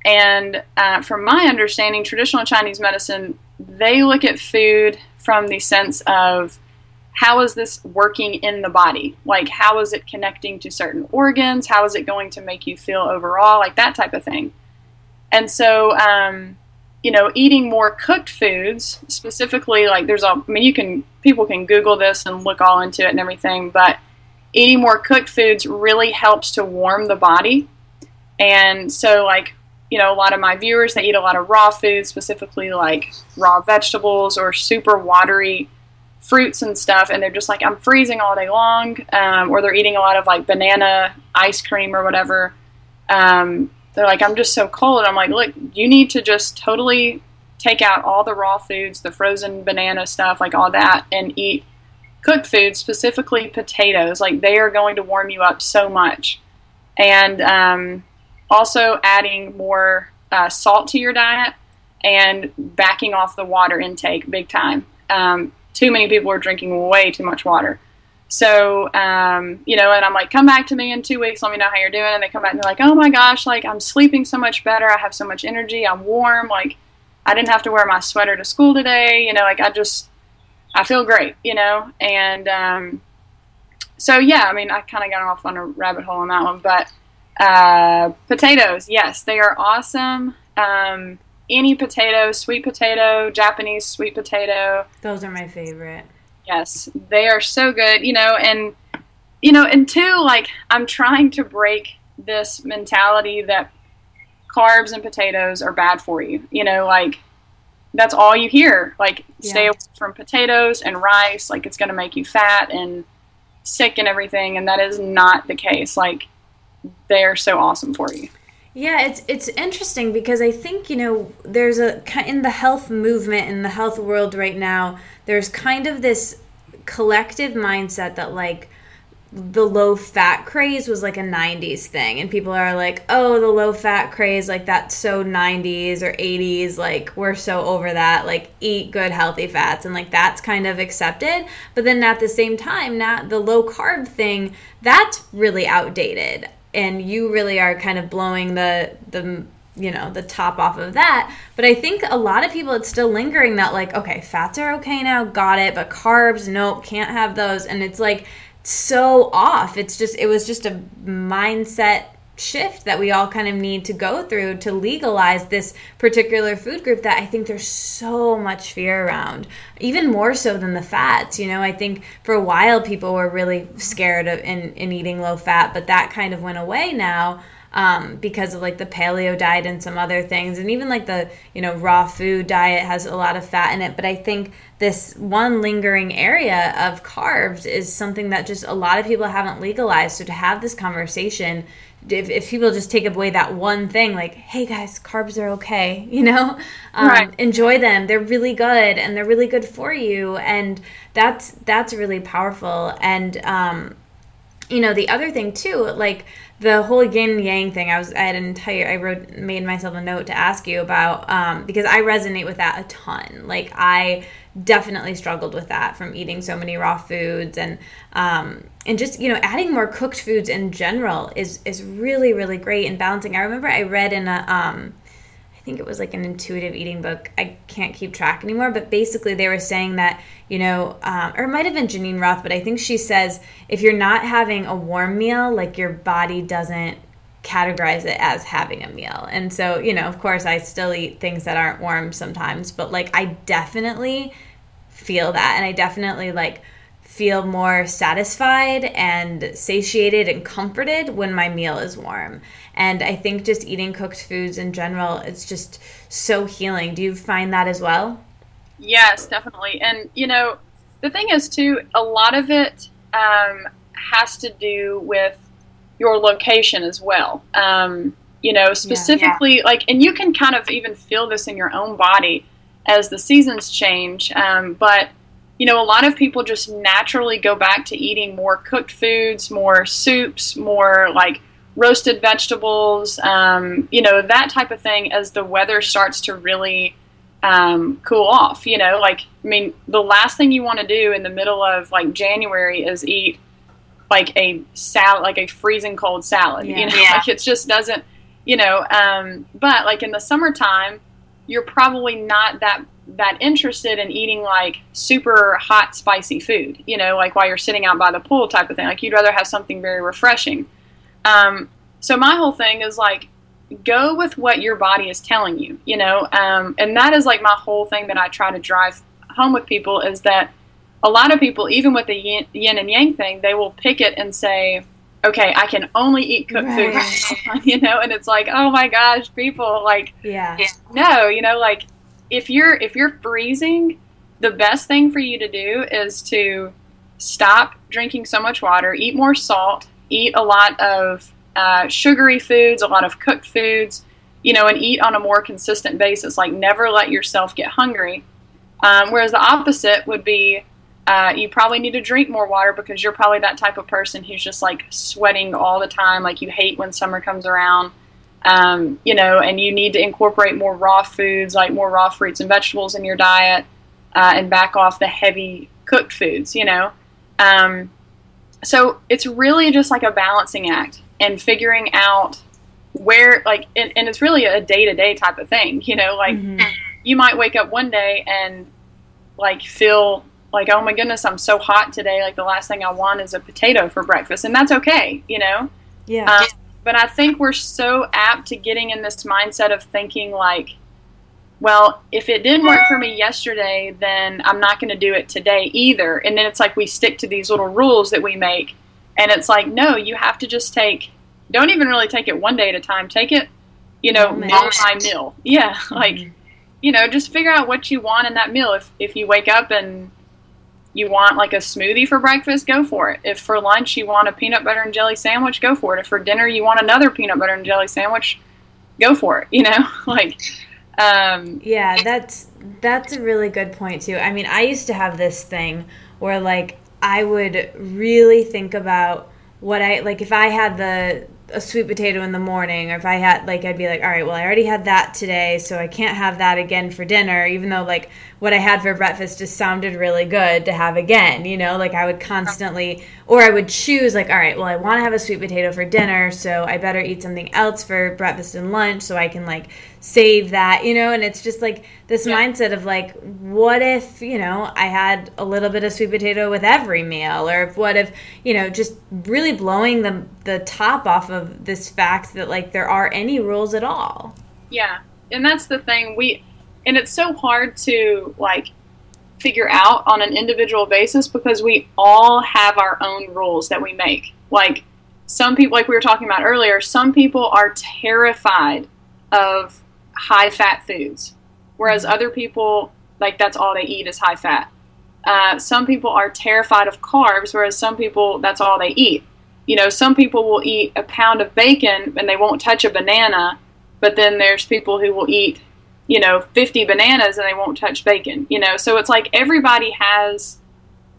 S1: And uh, from my understanding, traditional Chinese medicine, they look at food from the sense of how is this working in the body? Like, how is it connecting to certain organs? How is it going to make you feel overall? Like, that type of thing. And so, um, you know, eating more cooked foods, specifically like there's a, I mean, you can, people can Google this and look all into it and everything, but eating more cooked foods really helps to warm the body. And so, like, you know, a lot of my viewers, they eat a lot of raw foods, specifically like raw vegetables or super watery fruits and stuff. And they're just like, I'm freezing all day long. Um, or they're eating a lot of like banana ice cream or whatever. Um, they're like, I'm just so cold. I'm like, look, you need to just totally take out all the raw foods, the frozen banana stuff, like all that, and eat cooked foods, specifically potatoes. Like they are going to warm you up so much. And um, also adding more uh, salt to your diet and backing off the water intake big time. Um, too many people are drinking way too much water. So, um, you know, and I'm like, come back to me in two weeks. Let me know how you're doing. And they come back and they're like, oh my gosh, like I'm sleeping so much better. I have so much energy. I'm warm. Like I didn't have to wear my sweater to school today. You know, like I just, I feel great, you know? And, um, so yeah, I mean, I kind of got off on a rabbit hole on that one, but, uh, potatoes, yes, they are awesome. Um, any potato, sweet potato, Japanese sweet potato.
S3: Those are my favorite.
S1: Yes, they are so good, you know, and you know, and two, like I'm trying to break this mentality that carbs and potatoes are bad for you. You know, like that's all you hear. Like yeah. stay away from potatoes and rice, like it's going to make you fat and sick and everything, and that is not the case. Like they are so awesome for you.
S3: Yeah, it's it's interesting because I think you know there's a in the health movement in the health world right now. There's kind of this collective mindset that like the low fat craze was like a 90s thing. And people are like oh the low fat craze like that's so 90s or 80s like we're so over that like eat good healthy fats. And like that's kind of accepted. But then at the same time not the low carb thing that's really outdated and you really are kind of blowing the the you know the top off of that. But i think a lot of people it's still lingering that like okay fats are okay now got it but carbs nope can't have those. And it's like so off. It's just it was just a mindset shift that we all kind of need to go through to legalize this particular food group that I think there's so much fear around, even more so than the fats. You know, I think for a while people were really scared of in, in eating low fat, but that kind of went away now. Um, because of like the paleo diet and some other things and even like the you know raw food diet has a lot of fat in it but i think this one lingering area of carbs is something that just a lot of people haven't legalized so to have this conversation if, if people just take away that one thing like hey guys carbs are okay you know? Um, right. enjoy them. They're really good and they're really good for you and that's that's really powerful. And um, you know the other thing too like the whole yin yang thing i was i had an entire i wrote made myself a note to ask you about um, because i resonate with that a ton. Like i definitely struggled with that from eating so many raw foods and um, and just you know adding more cooked foods in general is is really really great and balancing i remember i read in a um, I think it was like an intuitive eating book. I can't keep track anymore, but basically they were saying that, you know, um, or it might have been Geneen Roth, but I think she says if you're not having a warm meal, like your body doesn't categorize it as having a meal. And so, you know, of course, I still eat things that aren't warm sometimes, but like I definitely feel that. And I definitely like, feel more satisfied and satiated and comforted when my meal is warm. And I think just eating cooked foods in general, it's just so healing. Do you find that as well?
S1: Yes, definitely. And, you know, the thing is, too, a lot of it um, has to do with your location as well. Um, you know, specifically, yeah, yeah. like, and you can kind of even feel this in your own body as the seasons change. Um, but, you know, a lot of people just naturally go back to eating more cooked foods, more soups, more like roasted vegetables, um, you know, that type of thing as the weather starts to really um, cool off. You know, like, I mean, the last thing you want to do in the middle of like January is eat like a salad, like a freezing cold salad. Yeah. You know, yeah. like it just doesn't, you know, um, but like in the summertime, you're probably not that that interested in eating like super hot spicy food you know like while you're sitting out by the pool type of thing like you'd rather have something very refreshing um, so my whole thing is like go with what your body is telling you you know um, and that is like my whole thing that i try to drive home with people is that a lot of people even with the yin, yin and yang thing they will pick it and say okay i can only eat cooked right. food you know and it's like oh my gosh people like
S3: yeah
S1: no you know like if you're if you're freezing the best thing for you to do is to stop drinking so much water eat more salt eat a lot of uh, sugary foods, a lot of cooked foods, you know, and eat on a more consistent basis. Like never let yourself get hungry. Um, whereas the opposite would be uh, you probably need to drink more water because you're probably that type of person who's just like sweating all the time, like you hate when summer comes around. Um, you know, and you need to incorporate more raw foods, like more raw fruits and vegetables in your diet, uh, and back off the heavy cooked foods. You know, um, so it's really just like a balancing act and figuring out where like and, and it's really a day-to-day type of thing you know like mm-hmm. you might wake up one day and like feel like oh my goodness i'm so hot today like the last thing i want is a potato for breakfast and that's okay you know
S3: yeah um,
S1: but i think we're so apt to getting in this mindset of thinking like well, if it didn't work for me yesterday, then I'm not going to do it today either. And then it's like we stick to these little rules that we make. And it's like, no, you have to just take, don't even really take it one day at a time. Take it, you know, oh, meal by meal. Yeah. Like, mm-hmm. you know, just figure out what you want in that meal. If, if you wake up and you want like a smoothie for breakfast, go for it. If for lunch you want a peanut butter and jelly sandwich, go for it. If for dinner you want another peanut butter and jelly sandwich, go for it. You know, like, um,
S3: yeah, that's that's a really good point too. I mean, I used to have this thing where like I would really think about what I like if I had the a sweet potato in the morning or if I had like I'd be like all right well I already had that today so I can't have that again for dinner even though like what I had for breakfast just sounded really good to have again you know like I would constantly or I would choose like all right well I want to have a sweet potato for dinner so I better eat something else for breakfast and lunch so I can like save that, you know, and it's just like this yeah. mindset of like, what if, you know, I had a little bit of sweet potato with every meal, or if, what if, you know, just really blowing the the top off of this fact that like there are any rules at all.
S1: Yeah. And that's the thing we and it's so hard to like figure out on an individual basis because we all have our own rules that we make. Like some people like we were talking about earlier, some people are terrified of high fat foods whereas other people like that's all they eat is high fat. Uh, some people are terrified of carbs, whereas some people that's all they eat. You know, some people will eat a pound of bacon and they won't touch a banana, but then there's people who will eat, you know, 50 bananas and they won't touch bacon. You know, so it's like everybody has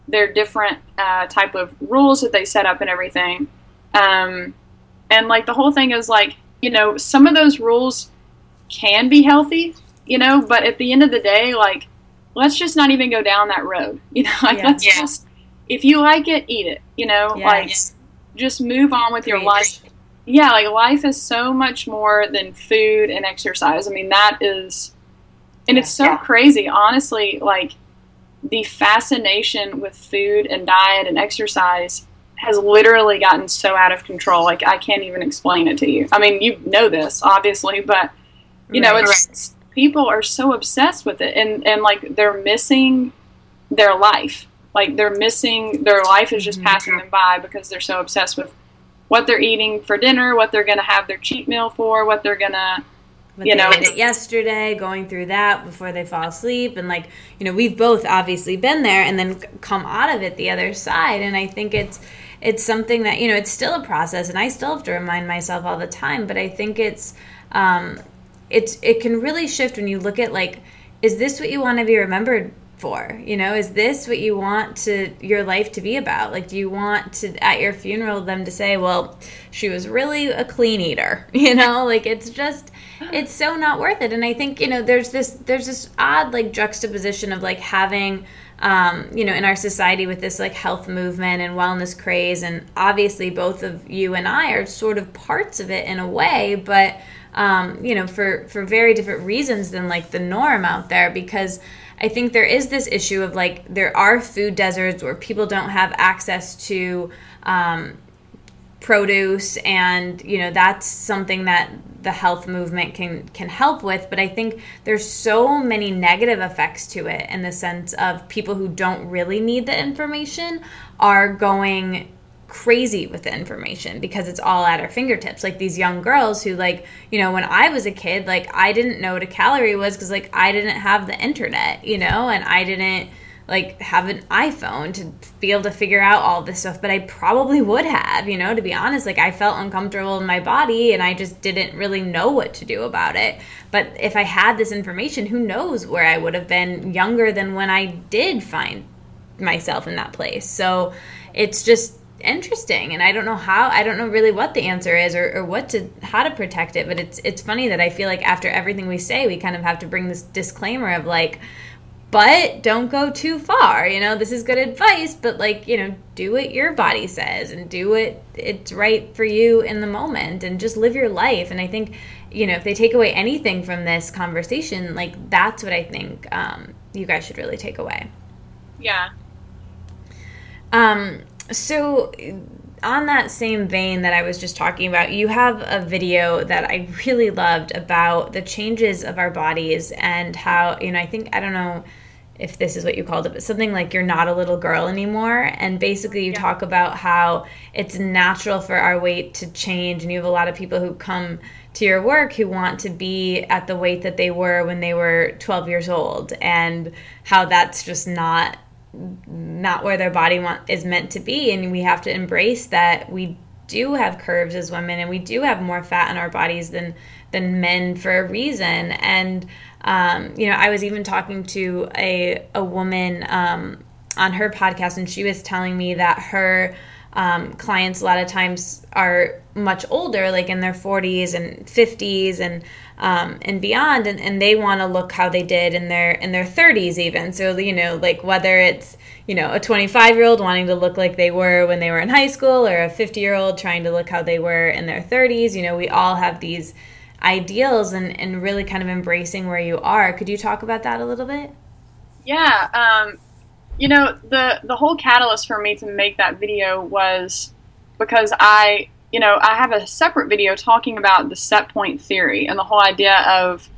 S1: their different uh, type of rules that they set up and everything. Um, and like the whole thing is like, you know, some of those rules can be healthy, you know, but at the end of the day, like let's just not even go down that road. You know, like yeah. let's yeah. just if you like it, eat it. You know, yes. like just move on with your life. Yeah, like life is so much more than food and exercise. I mean, that is, and it's so yeah. crazy, honestly. Like the fascination with food and diet and exercise has literally gotten so out of control. Like I can't even explain it to you. I mean, you know this obviously, but you right. know, it's people are so obsessed with it and, and like they're missing their life. Like they're missing their life is just mm-hmm. passing them by because they're so obsessed with what they're eating for dinner, what they're going to have their cheat meal for, what they're going to
S3: you know. yesterday going through that before they fall asleep and like you know we've both obviously been there and then come out of it the other side and i think it's it's something that you know it's still a process and i still have to remind myself all the time but i think it's um it's it can really shift when you look at like is this what you want to be remembered for? You know is this what you want to your life to be about? Like do you want to at your funeral them to say well she was really a clean eater you know? Like it's just it's so not worth it. And i think you know there's this there's this odd like juxtaposition of like having um, you know, in our society with this like health movement and wellness craze, and obviously both of you and I are sort of parts of it in a way, but um, you know, for for very different reasons than like the norm out there because I think there is this issue of like there are food deserts where people don't have access to um, produce and you know that's something that the health movement can can help with but i think there's so many negative effects to it in the sense of people who don't really need the information are going crazy with the information because it's all at our fingertips. Like these young girls who like you know when i was a kid like i didn't know what a calorie was because like i didn't have the internet you know and i didn't like have an iphone to be able to figure out all this stuff but i probably would have you know to be honest. Like i felt uncomfortable in my body and i just didn't really know what to do about it. But if i had this information who knows where i would have been younger than when i did find myself in that place. So it's just interesting and i don't know how i don't know really what the answer is or, or what to how to protect it but it's it's funny that i feel like after everything we say we kind of have to bring this disclaimer of like but don't go too far you know this is good advice but like you know do what your body says and do what it's right for you in the moment and just live your life. And i think you know if they take away anything from this conversation like that's what i think um, you guys should really take away.
S1: Yeah.
S3: Um so on that same vein that I was just talking about, you have a video that I really loved about the changes of our bodies and how, you know, I think, I don't know if this is what you called it, but something like you're not a little girl anymore. And basically, you yeah. talk about how it's natural for our weight to change. And you have a lot of people who come to your work who want to be at the weight that they were when they were 12 years old, and how that's just not not where their body want, is meant to be and we have to embrace that we do have curves as women and we do have more fat in our bodies than than men for a reason. And um, you know i was even talking to a, a woman um, on her podcast and she was telling me that her um, clients a lot of times are much older like in their 40s and 50s and um, and beyond and, and they want to look how they did in their in their 30s even. So you know like whether it's you know a 25 year old wanting to look like they were when they were in high school or a 50 year old trying to look how they were in their 30s you know we all have these ideals and, and really kind of embracing where you are. Could you talk about that a little bit?
S1: Yeah um, you know the the whole catalyst for me to make that video was because i you know, I have a separate video talking about the set point theory and the whole idea of,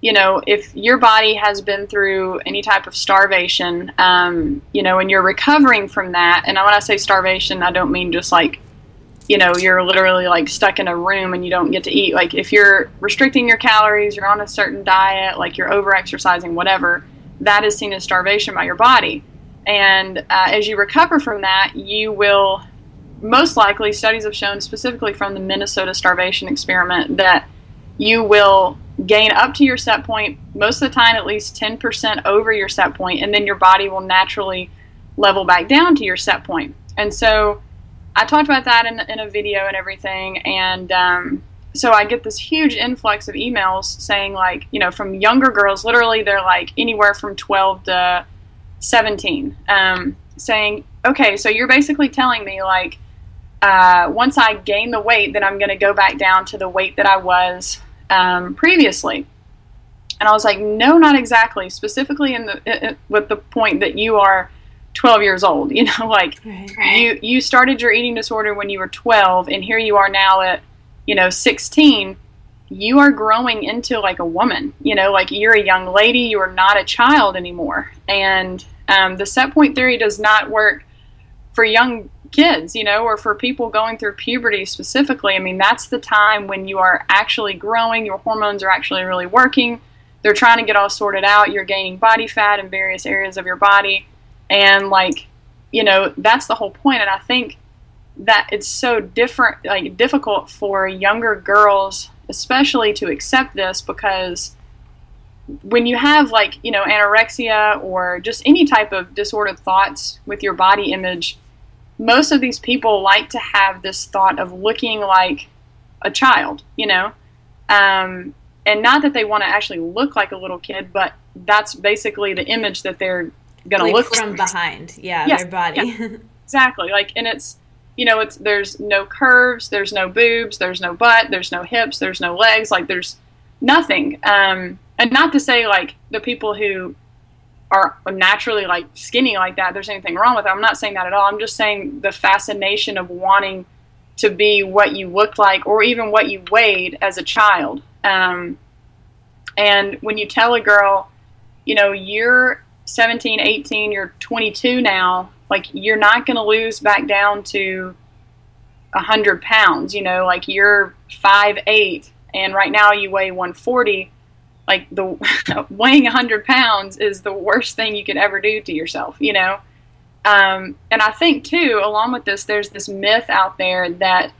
S1: you know, if your body has been through any type of starvation, um, you know, and you're recovering from that, and when I say starvation, I don't mean just like, you know, you're literally like stuck in a room and you don't get to eat. Like if you're restricting your calories, you're on a certain diet, like you're over exercising, whatever, that is seen as starvation by your body. And uh, as you recover from that, you will most likely, studies have shown specifically from the Minnesota starvation experiment that you will gain up to your set point, most of the time at least 10% over your set point, and then your body will naturally level back down to your set point. And so I talked about that in, in a video and everything. And um, so I get this huge influx of emails saying, like, you know, from younger girls, literally, they're like anywhere from 12 to 17, um, saying, okay, so you're basically telling me, like, uh, once I gain the weight, then I'm going to go back down to the weight that I was um, previously. And I was like, no, not exactly. Specifically, in the with the point that you are 12 years old. You know, like right. you you started your eating disorder when you were 12, and here you are now at you know 16. You are growing into like a woman. You know, like you're a young lady. You are not a child anymore. And um, the set point theory does not work for young kids, you know, or for people going through puberty specifically. I mean, that's the time when you are actually growing, your hormones are actually really working. They're trying to get all sorted out. You're gaining body fat in various areas of your body. And, like, you know, that's the whole point. And I think that it's so different, like, difficult for younger girls, especially, to accept this because when you have, like, you know, anorexia or just any type of disordered thoughts with your body image, most of these people like to have this thought of looking like a child, you know? Um, and not that they want to actually look like a little kid, but that's basically the image that they're going
S3: like
S1: to look
S3: from behind. Yeah, yes, their body.
S1: Yeah, exactly. Like, and it's, you know, it's, there's no curves, there's no boobs, there's no butt, there's no hips, there's no legs, like there's nothing. Um, and not to say like the people who are naturally like skinny like that, there's anything wrong with it. I'm not saying that at all. I'm just saying the fascination of wanting to be what you looked like or even what you weighed as a child. Um, and when you tell a girl, you know, you're 17, 18, you're 22 now, like you're not going to lose back down to 100 pounds, you know, like you're five eight, and right now you weigh 140 like the weighing 100 pounds is the worst thing you could ever do to yourself you know? Um, and i think too along with this there's this myth out there that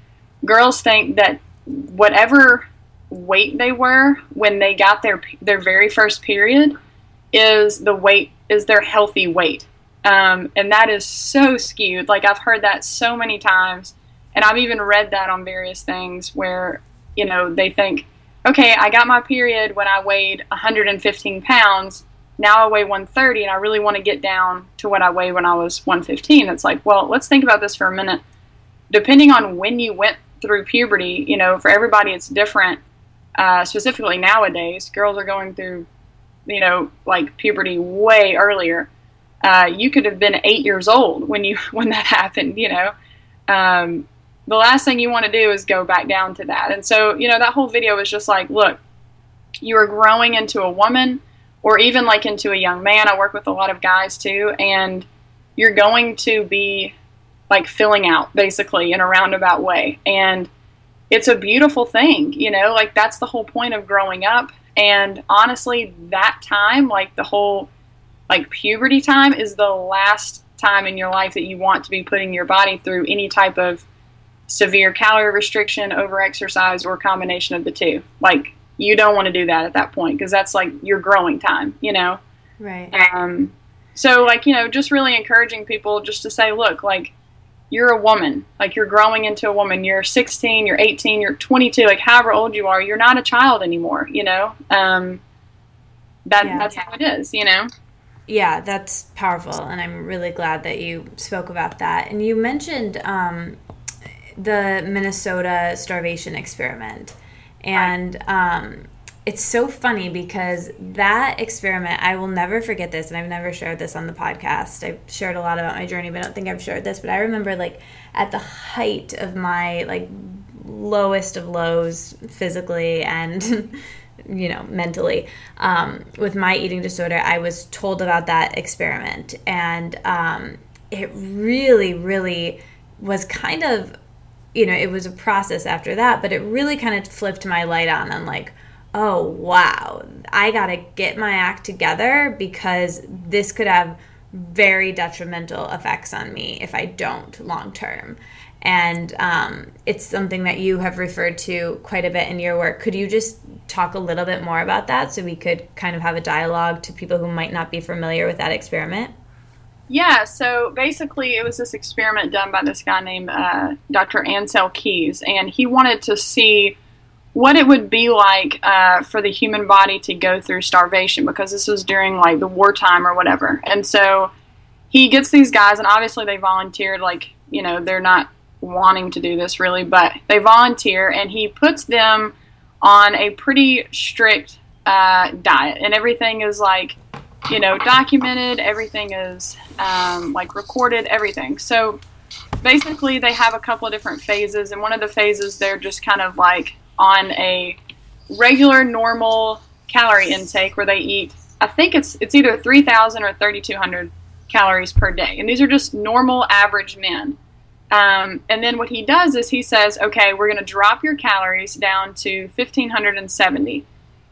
S1: girls think that whatever weight they were when they got their their very first period is the weight is their healthy weight. Um, and that is so skewed. Like i've heard that so many times. And i've even read that on various things where you know they think okay, I got my period when I weighed 115 pounds. Now I weigh 130 and I really want to get down to what I weighed when I was 115. It's like, well, let's think about this for a minute. Depending on when you went through puberty, you know, for everybody it's different. Uh, specifically nowadays, girls are going through, you know, like puberty way earlier. Uh, you could have been eight years old when you when that happened, you know. Um, the last thing you want to do is go back down to that. And so, you know, that whole video was just like, look, you are growing into a woman or even like into a young man. I work with a lot of guys too, and you're going to be like filling out basically in a roundabout way. And it's a beautiful thing, you know, like that's the whole point of growing up. And honestly, that time, like the whole like puberty time, is the last time in your life that you want to be putting your body through any type of severe calorie restriction, over exercise, or combination of the two. Like you don't want to do that at that point because that's like your growing time, you know.
S3: Right.
S1: Um. So like you know, just really encouraging people just to say, look, like you're a woman, like you're growing into a woman. You're 16, you're 18, you're 22, like however old you are, you're not a child anymore. You know. Um. That yeah. that's how it is. You know.
S3: Yeah, that's powerful, and I'm really glad that you spoke about that. And you mentioned um, the Minnesota starvation experiment. And um, it's so funny because that experiment, I will never forget this, and I've never shared this on the podcast. I've shared a lot about my journey, but I don't think I've shared this. But I remember, like, at the height of my like lowest of lows physically and you know mentally um, with my eating disorder i was told about that experiment and um, it really really was kind of you know it was a process after that but it really kind of flipped my light on on like oh wow i gotta get my act together because this could have very detrimental effects on me if i don't long term and um, it's something that you have referred to quite a bit in your work. Could you just talk a little bit more about that so we could kind of have a dialogue to people who might not be familiar with that experiment?
S1: Yeah, so basically, it was this experiment done by this guy named uh, Dr. Ancel Keys, and he wanted to see what it would be like uh, for the human body to go through starvation because this was during like the wartime or whatever. And so he gets these guys, and obviously they volunteered, like, you know, they're not wanting to do this really, but they volunteer, and he puts them on a pretty strict uh, diet, and everything is like, you know, documented. Everything is um, like recorded. Everything. So basically, they have a couple of different phases, and one of the phases they're just kind of like on a regular, normal calorie intake where they eat. I think it's it's either three thousand or thirty two hundred calories per day, and these are just normal, average men. Um, and then what he does is he says, okay, we're going to drop your calories down to 1570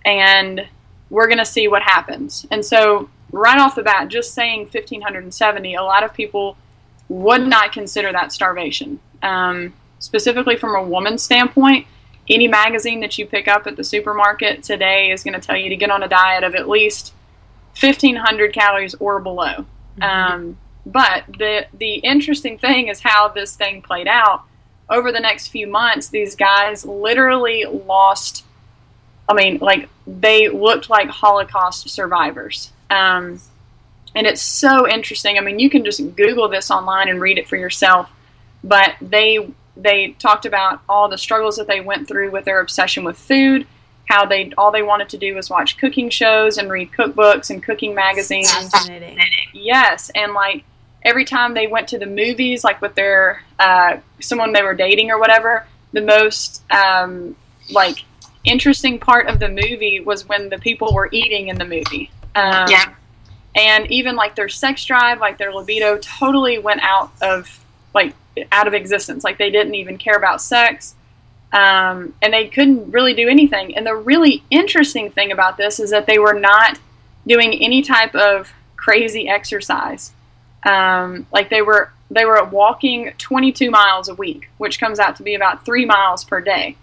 S1: and we're going to see what happens. And so, right off the bat, just saying 1570, a lot of people would not consider that starvation. Um, specifically from a woman's standpoint, any magazine that you pick up at the supermarket today is going to tell you to get on a diet of at least 1500 calories or below. Mm-hmm. Um, but the the interesting thing is how this thing played out. Over the next few months, these guys literally lost. I mean, like they looked like Holocaust survivors. Um, and it's so interesting. I mean, you can just Google this online and read it for yourself. But they they talked about all the struggles that they went through with their obsession with food, how they all they wanted to do was watch cooking shows and read cookbooks and cooking magazines.
S3: Fascinating.
S1: Yes, and like every time they went to the movies, like with their uh, someone they were dating or whatever, the most um, like interesting part of the movie was when the people were eating in the movie. Um, yeah. And even like their sex drive, like their libido, totally went out of like out of existence. Like they didn't even care about sex. Um, and they couldn't really do anything. And the really interesting thing about this is that they were not doing any type of crazy exercise. Um, like they were they were walking 22 miles a week, which comes out to be about three miles per day.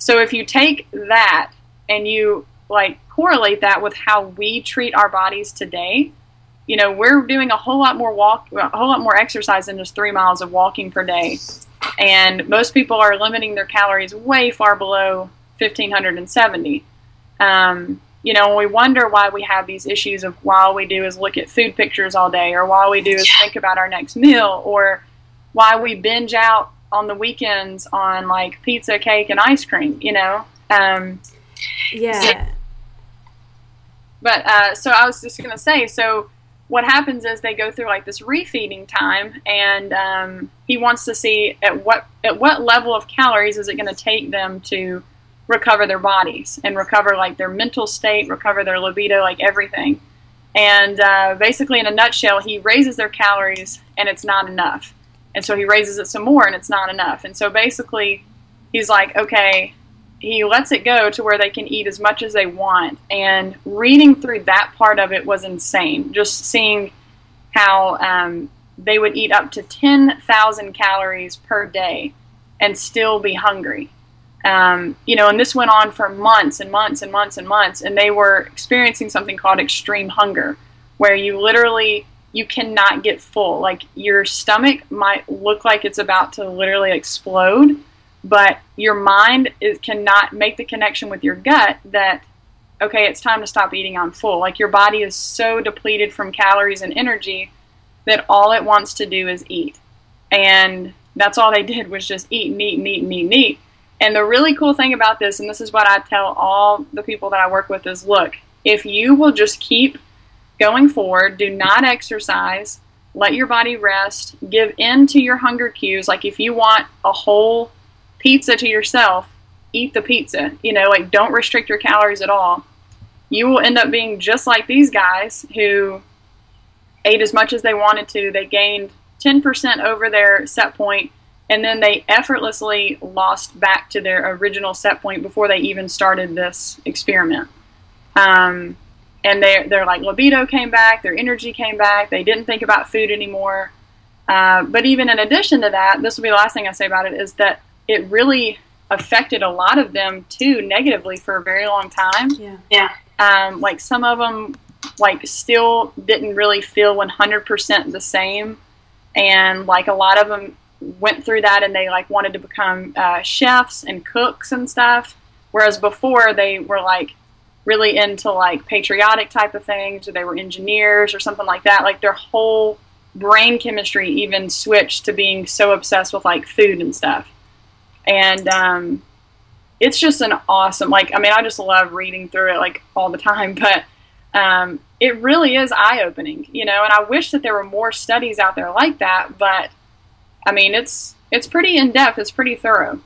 S1: So if you take that and you like correlate that with how we treat our bodies today, you know, we're doing a whole lot more walk, a whole lot more exercise than just three miles of walking per day. And most people are limiting their calories way far below 1570. Um, you know, we wonder why we have these issues of why all we do is look at food pictures all day, or why we do is think about our next meal, or why we binge out on the weekends on like pizza, cake, and ice cream. You know. Um,
S3: yeah. So,
S1: but uh, so I was just gonna say, so what happens is they go through like this refeeding time, and um, he wants to see at what at what level of calories is it going to take them to recover their bodies and recover like their mental state, recover their libido, like everything. And uh, basically, in a nutshell, he raises their calories and it's not enough. And so he raises it some more and it's not enough. And so basically, he's like, okay, he lets it go to where they can eat as much as they want. And reading through that part of it was insane. Just seeing how um, they would eat up to 10,000 calories per day and still be hungry. Um, you know, and this went on for months and months and months and months, and they were experiencing something called extreme hunger, where you literally you cannot get full. Like your stomach might look like it's about to literally explode, but your mind is, cannot make the connection with your gut that okay, it's time to stop eating. I'm full. Like your body is so depleted from calories and energy that all it wants to do is eat, and that's all they did was just eat and eat and eat eat and the really cool thing about this, and this is what I tell all the people that I work with, is look, if you will just keep going forward, do not exercise, let your body rest, give in to your hunger cues. Like if you want a whole pizza to yourself, eat the pizza. You know, like don't restrict your calories at all. You will end up being just like these guys who ate as much as they wanted to. They gained 10% over their set point, and then they effortlessly lost back to their original set point before they even started this experiment. Um, and they they're like libido came back, their energy came back. They didn't think about food anymore. Uh, but even in addition to that, this will be the last thing I say about it is that it really affected a lot of them too negatively for a very long time.
S3: Yeah.
S1: Yeah. Um, like some of them, like still didn't really feel 100% the same, and like a lot of them went through that and they like wanted to become uh, chefs and cooks and stuff. Whereas before they were like really into like patriotic type of things, or they were engineers or something like that. Like their whole brain chemistry even switched to being so obsessed with like food and stuff. And um, it's just an awesome, like, I mean, I just love reading through it like all the time, but um, it really is eye opening, you know, and I wish that there were more studies out there like that, but I mean, it's, it's pretty in depth, it's pretty thorough.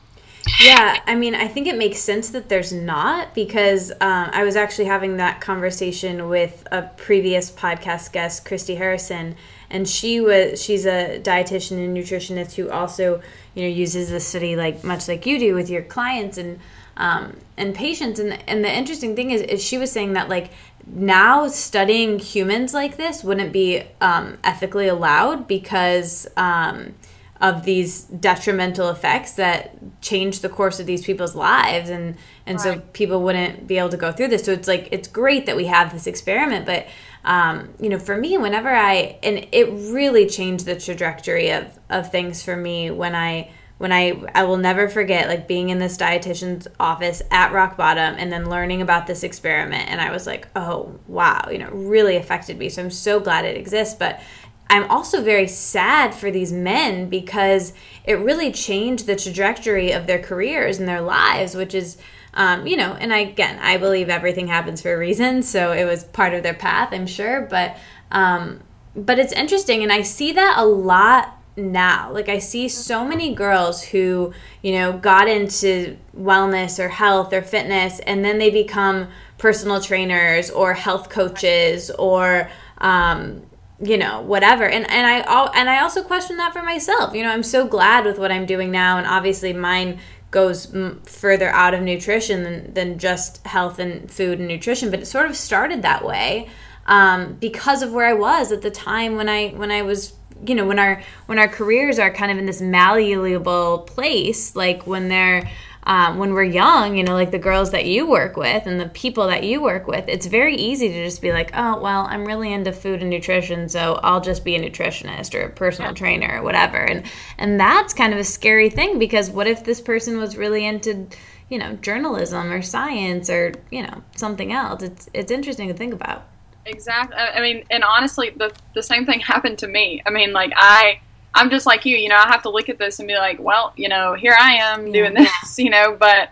S3: Yeah, I mean, I think it makes sense that there's not because um, I was actually having that conversation with a previous podcast guest, Christy Harrison, and she was she's a dietitian and nutritionist who also you know uses the study like much like you do with your clients and um, and patients. And and the interesting thing is, is she was saying that like now studying humans like this wouldn't be um, ethically allowed because um, of these detrimental effects that change the course of these people's lives and and right. so people wouldn't be able to go through this so it's like it's great that we have this experiment but um, you know for me whenever i and it really changed the trajectory of of things for me when i when I I will never forget like being in this dietitian's office at rock bottom and then learning about this experiment and I was like, "Oh, wow, you know, really affected me." So I'm so glad it exists, but I'm also very sad for these men because it really changed the trajectory of their careers and their lives, which is, um, you know, and I, again, I believe everything happens for a reason, so it was part of their path, I'm sure, but, um, but it's interesting, and I see that a lot now. Like I see so many girls who, you know, got into wellness or health or fitness, and then they become personal trainers or health coaches or um, you know whatever. And and i all and i also question that for myself. You know i'm so glad with what i'm doing now and obviously mine goes further out of nutrition than, than just health and food and nutrition but it sort of started that way um, because of where i was at the time when i when i was you know when our when our careers are kind of in this malleable place like when they're um, when we're young, you know, like the girls that you work with and the people that you work with, it's very easy to just be like, oh, well, I'm really into food and nutrition, so I'll just be a nutritionist or a personal trainer or whatever. And and that's kind of a scary thing because what if this person was really into, you know, journalism or science or you know something else? It's it's interesting to think about.
S1: Exactly. I mean, and honestly, the the same thing happened to me. I mean, like I I'm just like you, you know, I have to look at this and be like, well, you know, here I am doing this, you know, but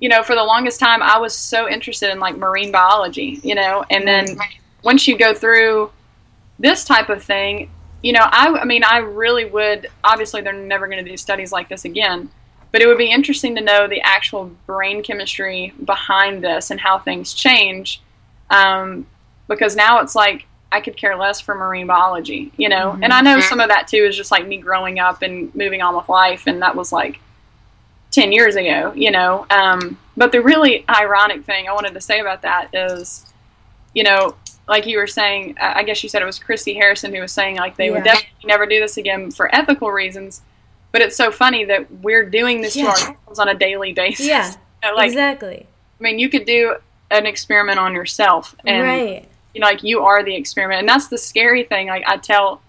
S1: you know, for the longest time I was so interested in like marine biology, you know, and then once you go through this type of thing, you know, I I mean, I really would obviously they're never going to do studies like this again, but it would be interesting to know the actual brain chemistry behind this and how things change. Um, because now it's like I could care less for marine biology, you know. Mm-hmm. And I know some of that too is just like me growing up and moving on with life, and that was like ten years ago, you know. Um, but the really ironic thing I wanted to say about that is, you know, like you were saying, I guess you said it was Christy Harrison who was saying like they yeah. would definitely never do this again for ethical reasons. But it's so funny that we're doing this yeah. to ourselves on a daily basis.
S3: Yeah, like, exactly.
S1: I mean, you could do an experiment on yourself, and
S3: right
S1: you know, like you are the experiment. And that's the scary thing. Like I tell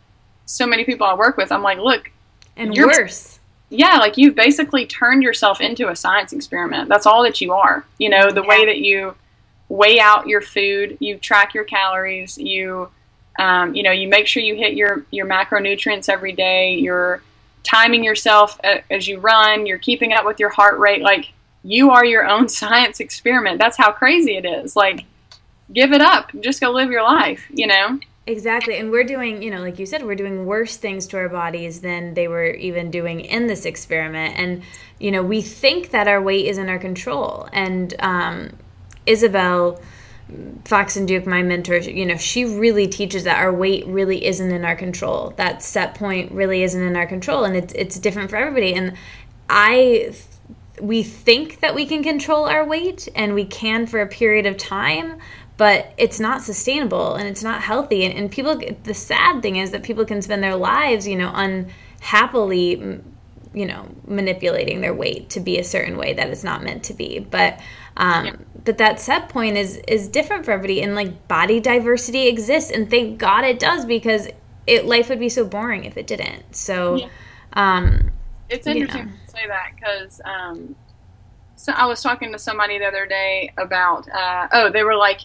S1: so many people I work with, I'm like, look,
S3: and you're, worse.
S1: Yeah, like you've basically turned yourself into a science experiment. That's all that you are. You know, the yeah. way that you weigh out your food, you track your calories, you, um, you know, you make sure you hit your your macronutrients every day. You're timing yourself as you run. You're keeping up with your heart rate. Like you are your own science experiment. That's how crazy it is. Like give it up. Just go live your life, you know?
S3: Exactly. And we're doing, you know, like you said, we're doing worse things to our bodies than they were even doing in this experiment. And, you know, we think that our weight is in our control. And um, Isabel Foxen Duke, my mentor, you know, she really teaches that our weight really isn't in our control. That set point really isn't in our control. And it's, it's different for everybody. And I we think that we can control our weight and we can for a period of time but it's not sustainable and it's not healthy. And, and people the sad thing is that people can spend their lives you know unhappily you know manipulating their weight to be a certain way that it's not meant to be. But um yeah. but that set point is is different for everybody. And like body diversity exists. And thank god it does because it life would be so boring if it didn't. So yeah. um
S1: it's interesting to say that because um so I was talking to somebody the other day about uh, oh they were like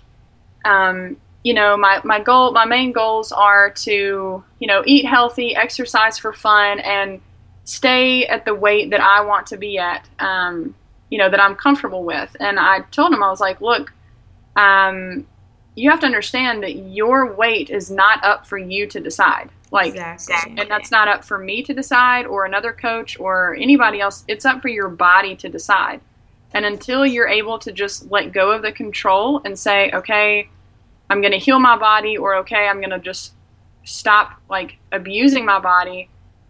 S1: um, you know, my, my goal, my main goals are to, you know, eat healthy, exercise for fun, and stay at the weight that I want to be at, um, you know, that I'm comfortable with. And I told him, I was like, look, um, you have to understand that your weight is not up for you to decide. Like, exactly. and that's not up for me to decide or another coach or anybody else. It's up for your body to decide. And until you're able to just let go of the control and say, okay, I'm going to heal my body, or okay, I'm going to just stop like abusing my body,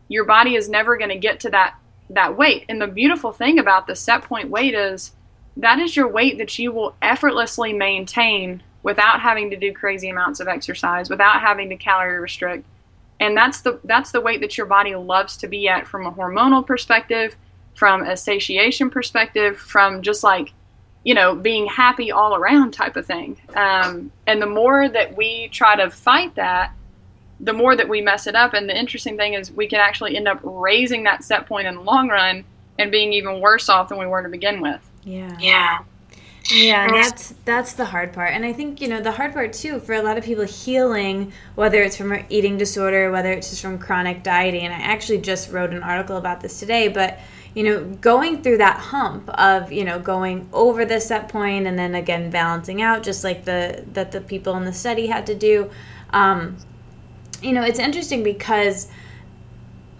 S1: your body is never going to get to that that weight. And the beautiful thing about the set point weight is that is your weight that you will effortlessly maintain without having to do crazy amounts of exercise, without having to calorie restrict. And that's the that's the weight that your body loves to be at from a hormonal perspective from a satiation perspective, from just like, you know, being happy all around type of thing. Um, and the more that we try to fight that, the more that we mess it up. And the interesting thing is, we can actually end up raising that set point in the long run and being even worse off than we were to begin with.
S3: Yeah. Yeah. Yeah, and that's that's the hard part. And I think, you know, the hard part too for a lot of people healing, whether it's from an eating disorder, whether it's just from chronic dieting, and I actually just wrote an article about this today, but you know, going through that hump of, you know, going over the set point and then again balancing out, just like the that the people in the study had to do. Um, you know, it's interesting because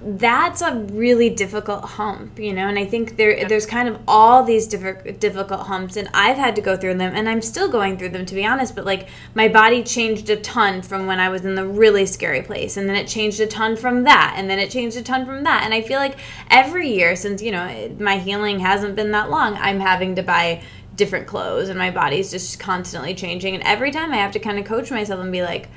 S3: that's a really difficult hump, you know, and I think there there's kind of all these diff- difficult humps, and I've had to go through them, and I'm still going through them to be honest. But like my body changed a ton from when I was in the really scary place, and then it changed a ton from that, and then it changed a ton from that, and I feel like every year since you know my healing hasn't been that long, I'm having to buy different clothes, and my body's just constantly changing, and every time I have to kind of coach myself and be like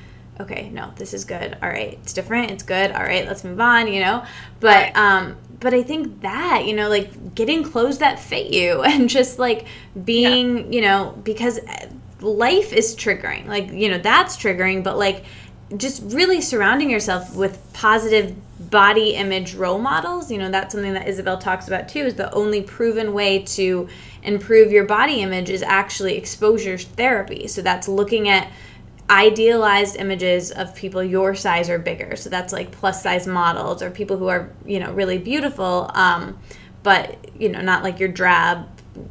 S3: okay, no, this is good. All right, it's different. It's good. All right, let's move on. You know, but um, but I think that you know, like getting clothes that fit you, and just like being, yeah. you know, because life is triggering. Like you know, that's triggering. But like, just really surrounding yourself with positive body image role models. You know, that's something that Isabel talks about too. Is the only proven way to improve your body image is actually exposure therapy. So that's looking at idealized images of people your size or bigger. So that's like plus size models or people who are, you know, really beautiful, um, but, you know, not like your drab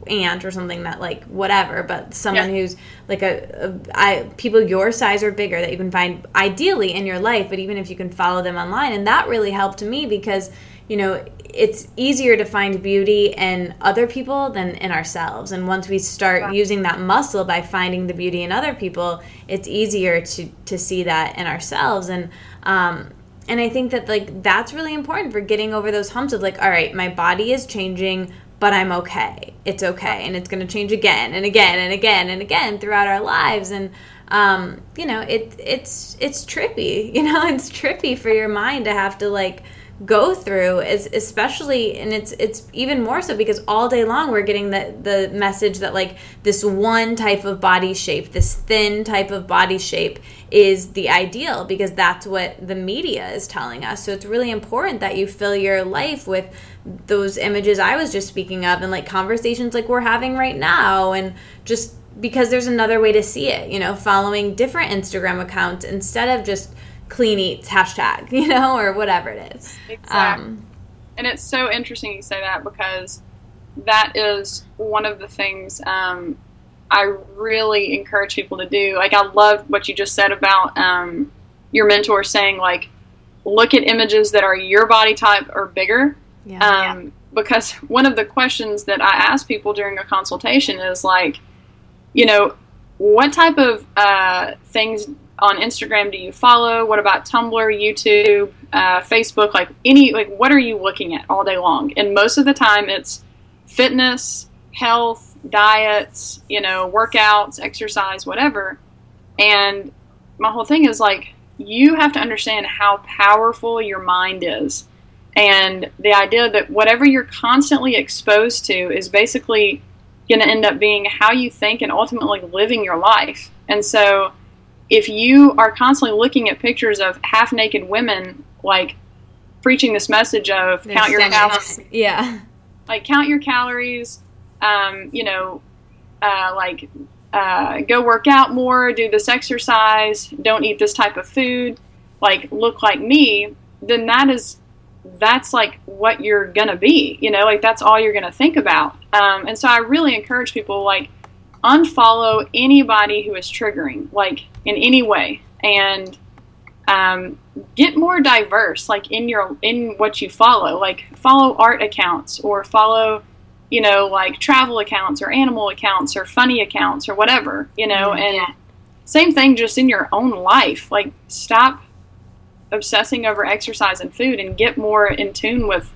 S3: aunt or something that like whatever but someone yeah. who's like a, a I, people your size or bigger that you can find ideally in your life but even if you can follow them online and that really helped me because you know it's easier to find beauty in other people than in ourselves. And once we start yeah. using that muscle by finding the beauty in other people it's easier to to see that in ourselves. And um and i think that like that's really important for getting over those humps of like all right my body is changing but i'm okay. It's okay. And it's going to change again and again and again and again throughout our lives. And um you know it it's it's trippy you know it's trippy for your mind to have to like go through is especially and it's it's even more so because all day long we're getting the the message that like this one type of body shape this thin type of body shape is the ideal because that's what the media is telling us. So it's really important that you fill your life with those images I was just speaking of and like conversations like we're having right now and just because there's another way to see it you know following different Instagram accounts instead of just clean eats hashtag, you know, or whatever it is.
S1: Exactly. Um, and it's so interesting you say that because that is one of the things um, I really encourage people to do. Like I love what you just said about um, your mentor saying like, look at images that are your body type or bigger.
S3: Yeah.
S1: Um, because one of the questions that I ask people during a consultation is like, you know, what type of uh, things on Instagram do you follow? What about Tumblr, YouTube, uh, Facebook? Like any, like what are you looking at all day long? And most of the time, it's fitness, health, diets, you know, workouts, exercise, whatever. And my whole thing is like, you have to understand how powerful your mind is. And the idea that whatever you're constantly exposed to is basically going to end up being how you think and ultimately living your life. And so, if you are constantly looking at pictures of half naked women, like preaching this message of
S3: They're
S1: count your calories,
S3: yeah.
S1: like count your calories, um, you know, uh, like uh, go work out more, do this exercise, don't eat this type of food, like look like me, then that is that's like what you're gonna be, you know, like that's all you're gonna think about. Um, and so I really encourage people like unfollow anybody who is triggering, like in any way, and um, get more diverse, like in your in what you follow. Like follow art accounts or follow, you know, like travel accounts or animal accounts or funny accounts or whatever, you know. And same thing, just in your own life. Like stop obsessing over exercise and food and get more in tune with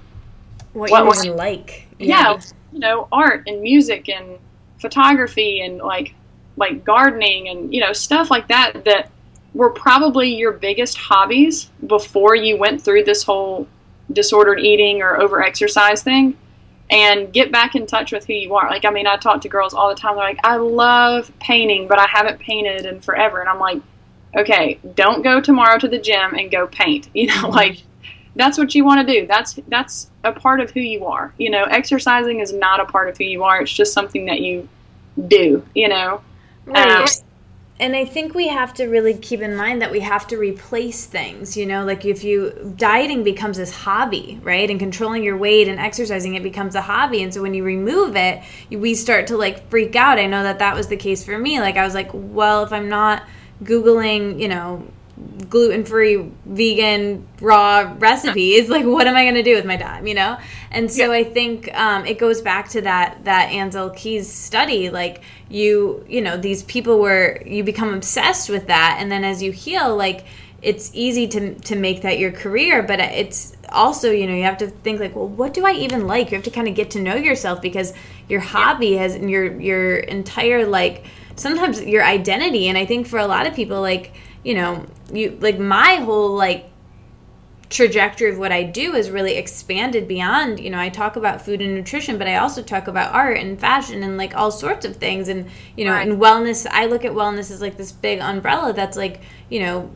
S3: What,
S1: What
S3: you like.
S1: yeah, you know, art and music and photography and like like gardening and you know stuff like that that were probably your biggest hobbies before you went through this whole disordered eating or over exercise thing and get back in touch with who you are. Like I mean, I talk to girls all the time they're like, "I love painting, but I haven't painted in forever." And I'm like, "Okay, don't go tomorrow to the gym and go paint." You know, like that's what you want to do. That's that's a part of who you are. You know, exercising is not a part of who you are. It's just something that you do. You know,
S3: Right.
S1: Um,
S3: and I think we have to really keep in mind that we have to replace things, you know, like if you dieting becomes this hobby, right? And controlling your weight and exercising it becomes a hobby. And so when you remove it, we start to like freak out. I know that that was the case for me. Like I was like, well, if I'm not googling, you know, gluten-free vegan raw recipe is like what am i going to do with my time you know? And so i think um, it goes back to that that Ancel Keys study like you you know these people were you become obsessed with that and then as you heal like it's easy to to make that your career but it's also you know you have to think like well what do i even like? You have to kind of get to know yourself because your hobby has and your your entire like sometimes your identity and i think for a lot of people like you know you like my whole like trajectory of what I do is really expanded beyond, you know, I talk about food and nutrition, but I also talk about art and fashion and like all sorts of things. And, you know,
S1: Right.
S3: and wellness, I look at wellness as like this big umbrella that's like, you know,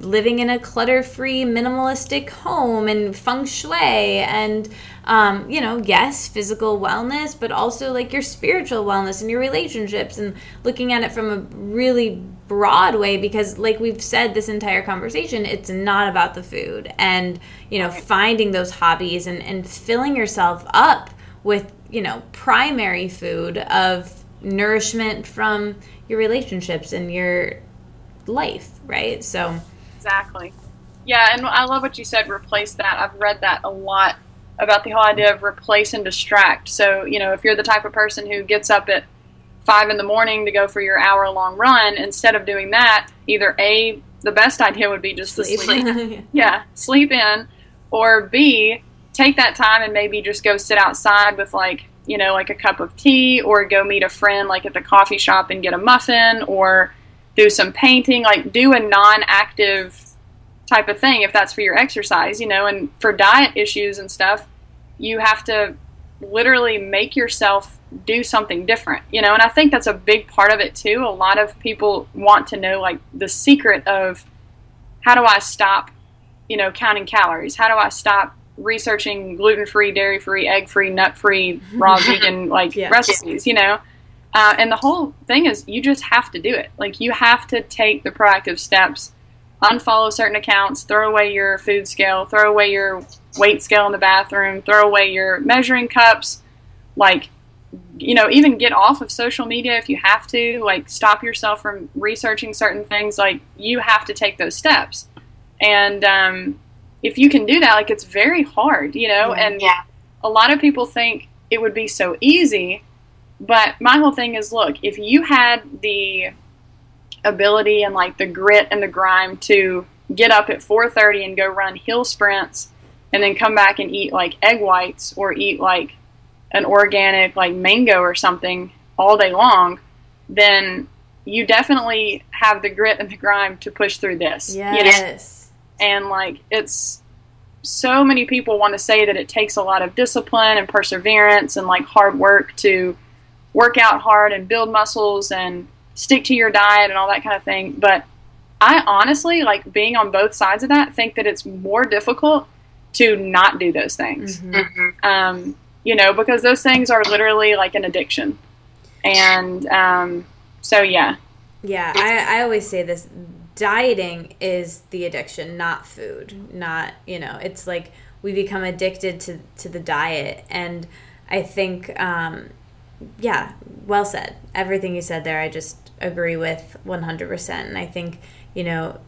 S3: living in a clutter free, minimalistic home and feng shui and, um, you know, yes, physical wellness, but also like your spiritual wellness and your relationships and looking at it from a really broad way because like we've said this entire conversation it's not about the food and you know finding those hobbies and, and filling yourself up with you know primary food of nourishment from your relationships and your life right so
S1: Exactly. Yeah, and I love what you said. Replace that. I've read that a lot about the whole idea of replace and distract. So you know, if you're the type of person who gets up at five in the morning to go for your hour long run, instead of doing that, either a the best idea would be just to sleep. yeah, sleep in, or B, take that time and maybe just go sit outside with like, you know, like a cup of tea or go meet a friend like at the coffee shop and get a muffin or do some painting, like do a non-active type of thing if that's for your exercise, you know, and for diet issues and stuff, you have to literally make yourself do something different, you know, and I think that's a big part of it too. A lot of people want to know like the secret of how do I stop, you know, counting calories? How do I stop researching gluten free, dairy free, egg free, nut free, raw vegan like
S3: Yeah.
S1: recipes, you know? Uh, and the whole thing is you just have to do it. Like you have to take the proactive steps, unfollow certain accounts, throw away your food scale, throw away your weight scale in the bathroom, throw away your measuring cups, like you know, even get off of social media if you have to, like stop yourself from researching certain things, like you have to take those steps. And um, if you can do that, like it's very hard, you know.
S3: Yeah.
S1: And a lot of people think it would be so easy, but my whole thing is, look, if you had the ability and like the grit and the grime to get up at 4:30 and go run hill sprints and then come back and eat like egg whites or eat like an organic like mango or something all day long, then you definitely have the grit and the grime to push through this. you know?
S3: Yes.
S1: And like it's so many people want to say that it takes a lot of discipline and perseverance and like hard work to work out hard and build muscles and stick to your diet and all that kind of thing. But I honestly, like being on both sides of that, think that it's more difficult to not do those things.
S3: Mhm.
S1: Um, you know, because those things are literally like an addiction. And um, so, yeah.
S3: Yeah, I, I always say this dieting is the addiction, not food. Not, you know, it's like we become addicted to, to the diet. And I think, um, yeah, well said. Everything you said there, I just agree with 100%. And I think, you know,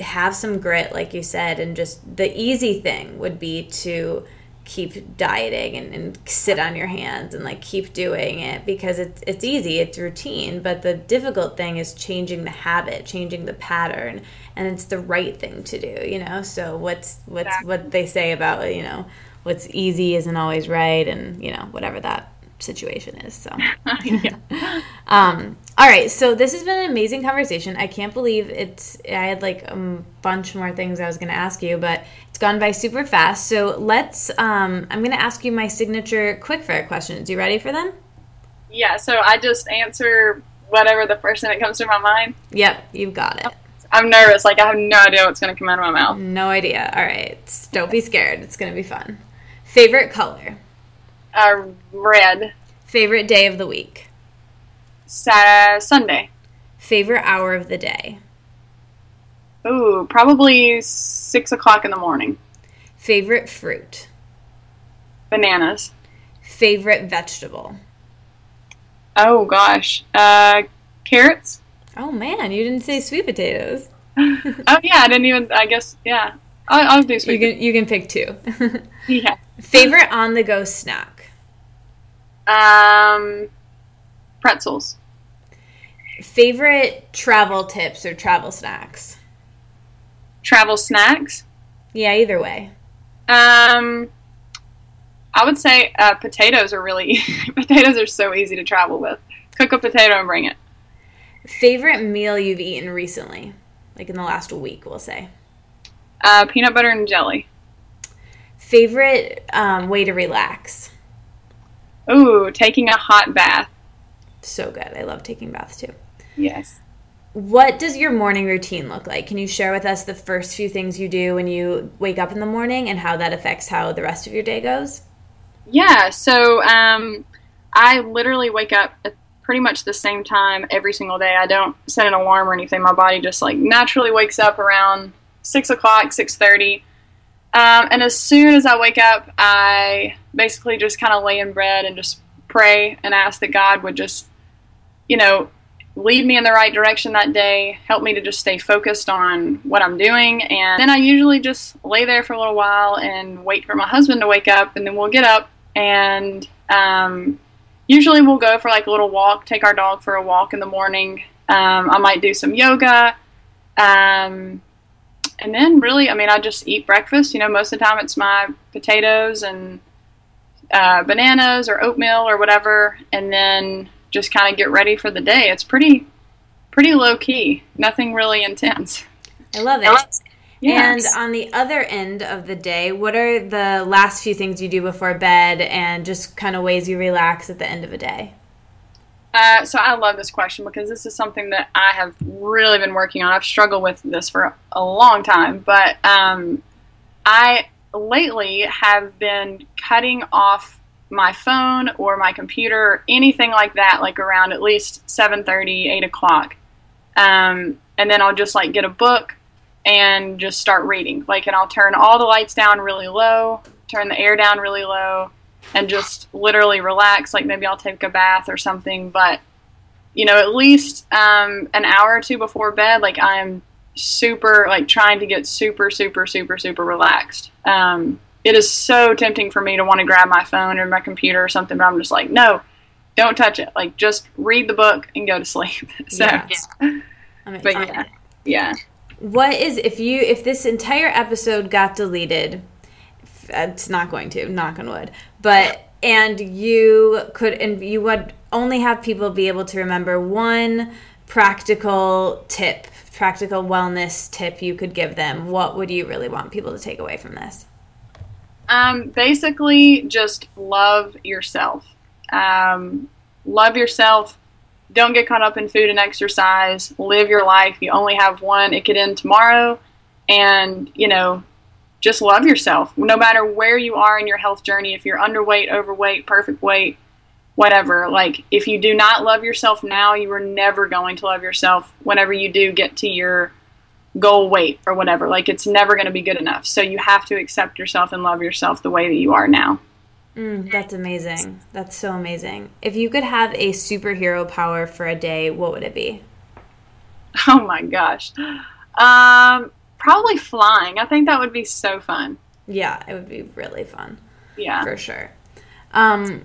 S3: have some grit, like you said, and just the easy thing would be to keep dieting and, and sit on your hands and like keep doing it because it's it's easy it's routine but the difficult thing is changing the habit changing the pattern and it's the right thing to do you know so what's what's
S1: Exactly.
S3: what they say about you know what's easy isn't always right and you know whatever that situation is so
S1: yeah.
S3: um, all right, so this has been an amazing conversation. I can't believe it's. I had like a bunch more things I was going to ask you, but it's gone by super fast. So let's. Um, I'm going to ask you my signature quick fire questions. You ready for them?
S1: Yeah, so I just answer whatever the first thing that comes to my mind.
S3: Yep, you've got it.
S1: I'm nervous. Like, I have no idea what's going to come out of my mouth.
S3: No idea. All right, don't be scared. It's going to be fun. Favorite color.
S1: Uh, red.
S3: Favorite day of the week.
S1: Sa- Sunday.
S3: Favorite hour of the day.
S1: Ooh, probably 6 o'clock in the morning.
S3: Favorite fruit.
S1: Bananas.
S3: Favorite vegetable.
S1: Oh, gosh. Uh, carrots?
S3: Oh man, you didn't say sweet potatoes.
S1: Oh, yeah, I didn't even, I guess, yeah. I'll, I'll do
S3: You
S1: sweet.
S3: can you can pick two.
S1: yeah.
S3: Favorite on the go snack.
S1: Um, pretzels.
S3: Favorite travel tips or travel snacks.
S1: Travel snacks.
S3: Yeah, either way.
S1: Um, I would say uh, potatoes are really potatoes are so easy to travel with. Cook a potato and bring it.
S3: Favorite meal you've eaten recently, like in the last week, we'll say.
S1: Uh, peanut butter and jelly.
S3: Favorite um, way to relax.
S1: Ooh, taking a hot bath.
S3: So good. I love taking baths too.
S1: Yes.
S3: What does your morning routine look like? Can you share with us the first few things you do when you wake up in the morning and how that affects how the rest of your day goes?
S1: Yeah. So um, I literally wake up at pretty much the same time every single day. I don't set an alarm or anything. My body just like naturally wakes up around six o'clock, six thirty. Um, and as soon as I wake up, I basically just kind of lay in bed and just pray and ask that God would just, you know, lead me in the right direction that day, help me to just stay focused on what I'm doing. And then I usually just lay there for a little while and wait for my husband to wake up, and then we'll get up and um, usually we'll go for like a little walk, take our dog for a walk in the morning. Um, I might do some yoga. Um, and then really, I mean, I just eat breakfast. You know, most of the time it's my potatoes and uh, bananas or oatmeal or whatever, and then just kind of get ready for the day. It's pretty, pretty low key. Nothing really intense.
S3: I love it.
S1: Yes.
S3: And on the other end of the day, what are the last few things you do before bed and just kind of ways you relax at the end of a day?
S1: Uh, so I love this question because this is something that I have really been working on. I've struggled with this for a long time, but um, I lately have been cutting off my phone or my computer anything like that, like around at least 7.30, 8 o'clock. Um, and then I'll just like get a book and just start reading. Like, and I'll turn all the lights down really low, turn the air down really low, and just literally relax. Like maybe I'll take a bath or something, but you know, at least um, an hour or two before bed, like I'm super like trying to get super super super super relaxed. Um, it is so tempting for me to want to grab my phone or my computer or something, but I'm just like, no, don't touch it. Like just read the book and go to sleep. so,
S3: Yes.
S1: yeah. But yeah, yeah.
S3: What is if you if this entire episode got deleted? It's not going to. Knock on wood. But and you could and you would only have people be able to remember one practical tip, practical wellness tip you could give them. What would you really want people to take away from this?
S1: Um, basically, just love yourself. Um, love yourself. Don't get caught up in food and exercise. Live your life. You only have one. It could end tomorrow. And, you know, just love yourself. No matter where you are in your health journey, if you're underweight, overweight, perfect weight, whatever, like, if you do not love yourself now, you are never going to love yourself whenever you do get to your goal weight or whatever. Like it's never going to be good enough. So you have to accept yourself and love yourself the way that you are now.
S3: Mm, that's amazing. That's so amazing. If you could have a superhero power for a day, what would it be?
S1: Oh my gosh. Um, probably flying. I think that would be so fun.
S3: Yeah, it would be really fun.
S1: Yeah.
S3: for sure. Um,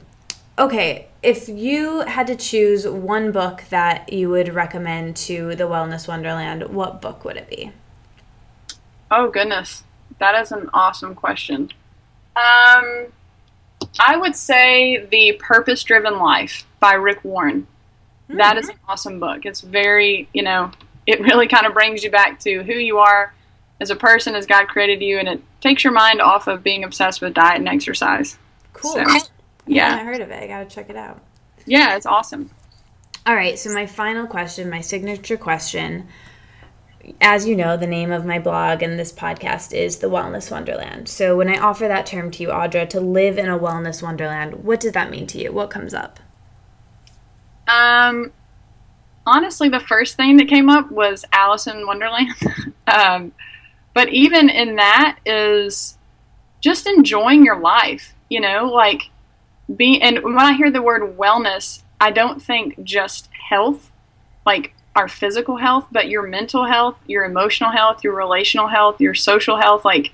S3: okay, if you had to choose one book that you would recommend to the Wellness Wonderland, what book would it be?
S1: Oh goodness. That is an awesome question. Um, I would say The Purpose Driven Life by Rick Warren. That is an awesome book. It's very, you know, it really kind of brings you back to who you are as a person as God created you and it takes your mind off of being obsessed with diet and exercise.
S3: Cool.
S1: So,
S3: I haven't heard of it. I gotta check it out.
S1: Yeah, it's awesome.
S3: All right, so my final question, my signature question. As you know, the name of my blog and this podcast is The Wellness Wonderland. So when I offer that term to you, Audra, to live in a wellness wonderland, what does that mean to you? What comes up?
S1: Um, honestly, the first thing that came up was Alice in Wonderland. um, but even in that is just enjoying your life, you know, like being, and when I hear the word wellness, I don't think just health, like our physical health, but your mental health, your emotional health, your relational health, your social health, like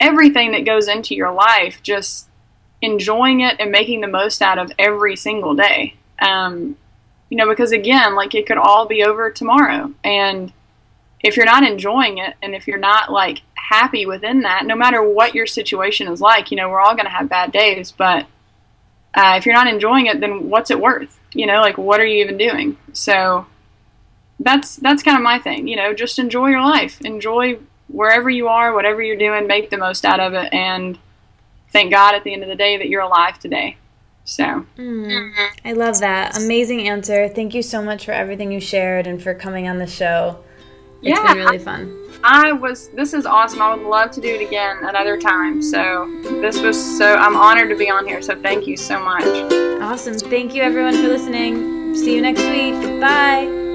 S1: everything that goes into your life, just enjoying it and making the most out of every single day. Um, you know, because again, like it could all be over tomorrow. And if you're not enjoying it and if you're not like happy within that, no matter what your situation is like, you know, we're all going to have bad days, but uh, if you're not enjoying it, then what's it worth? You know, like what are you even doing? So that's that's kind of my thing. You know, just enjoy your life, enjoy wherever you are, whatever you're doing, make the most out of it, and thank God at the end of the day that you're alive today. So
S3: I love that. Amazing answer. Thank you so much for everything you shared and for coming on the show. It's
S1: Yeah.
S3: been really fun.
S1: I was. This is awesome. I would love to do it again another time. So this was so. I'm honored to be on here. So thank you so much.
S3: Awesome. Thank you everyone for listening. See you next week. Bye.